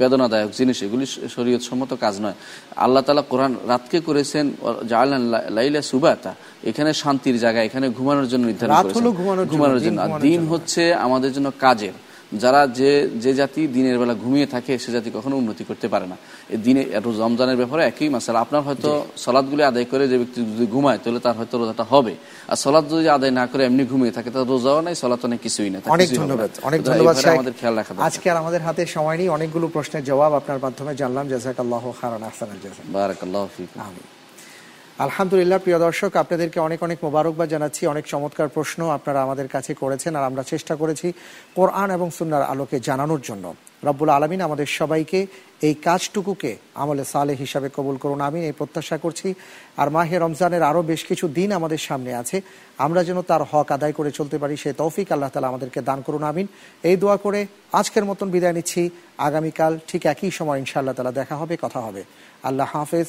বেদনাদায়ক জিনিস এগুলি শরীয়ত সম্মত কাজ নয়। আল্লাহ তালা কোরআন রাতকে করেছেন জাআলান লাইলা সুবাতা। এখানে শান্তির জায়গা এখানে ঘুমানোর জন্য নির্ধারণ ঘুমানোর জন্য, দিন। হচ্ছে আমাদের জন্য কাজের। যারা যে যে জাতি দিনের বেলা ঘুমিয়ে থাকে সে জাতি কখনো উন্নতি করতে পারে না। এই দিনে রমজানের ব্যাপারে একই মাসাল। আপনার হয়তো সলাদগুলি আদায় করে যে ব্যক্তি যদি ঘুমায় তাহলে তার হয়তো রোজাটা হবে। আর সলাদ যদি আদায় না করে এমনি ঘুমিয়ে থাকে তার রোজাও নাই সলাত অনেক কিছুই না। অনেক। ধন্যবাদ অনেক ধন্যবাদ আমাদের খেয়াল রাখা আজকে আর আমাদের হাতে সময় নেই অনেকগুলো প্রশ্নের জবাব আপনার মাধ্যমে জানলাম। জাজাকাল্লাহ খারান আহসানাল জাযা বারাকাল্লাহু আমিন। আলহামদুলিল্লাহ, প্রিয় দর্শক, আপনাদেরকে অনেক অনেক মোবারকবাদ জানাচ্ছি। অনেক চমৎকার প্রশ্ন আপনারা আমাদের কাছে করেছেন আর আমরা চেষ্টা করেছি কোরআন এবং সুন্নার আলোকে জানানোর জন্য। রব্বুল আলমিন আমাদের সবাইকে এই কাজটুকুকে আমলে সালে হিসাবে কবুল করুন আমি এই প্রত্যাশা করছি। আর মাহে রমজানের আরও বেশ কিছু দিন আমাদের সামনে আছে। আমরা যেন তার হক আদায় করে চলতে পারি, সে তৌফিক আল্লাহ তালা আমাদেরকে দান করুন, আমিন। এই দোয়া করে আজকের মতন বিদায় নিচ্ছি। আগামীকাল ঠিক একই সময় ইনশাআল্লাহ তালা দেখা হবে, কথা হবে। আল্লাহ হাফেজ।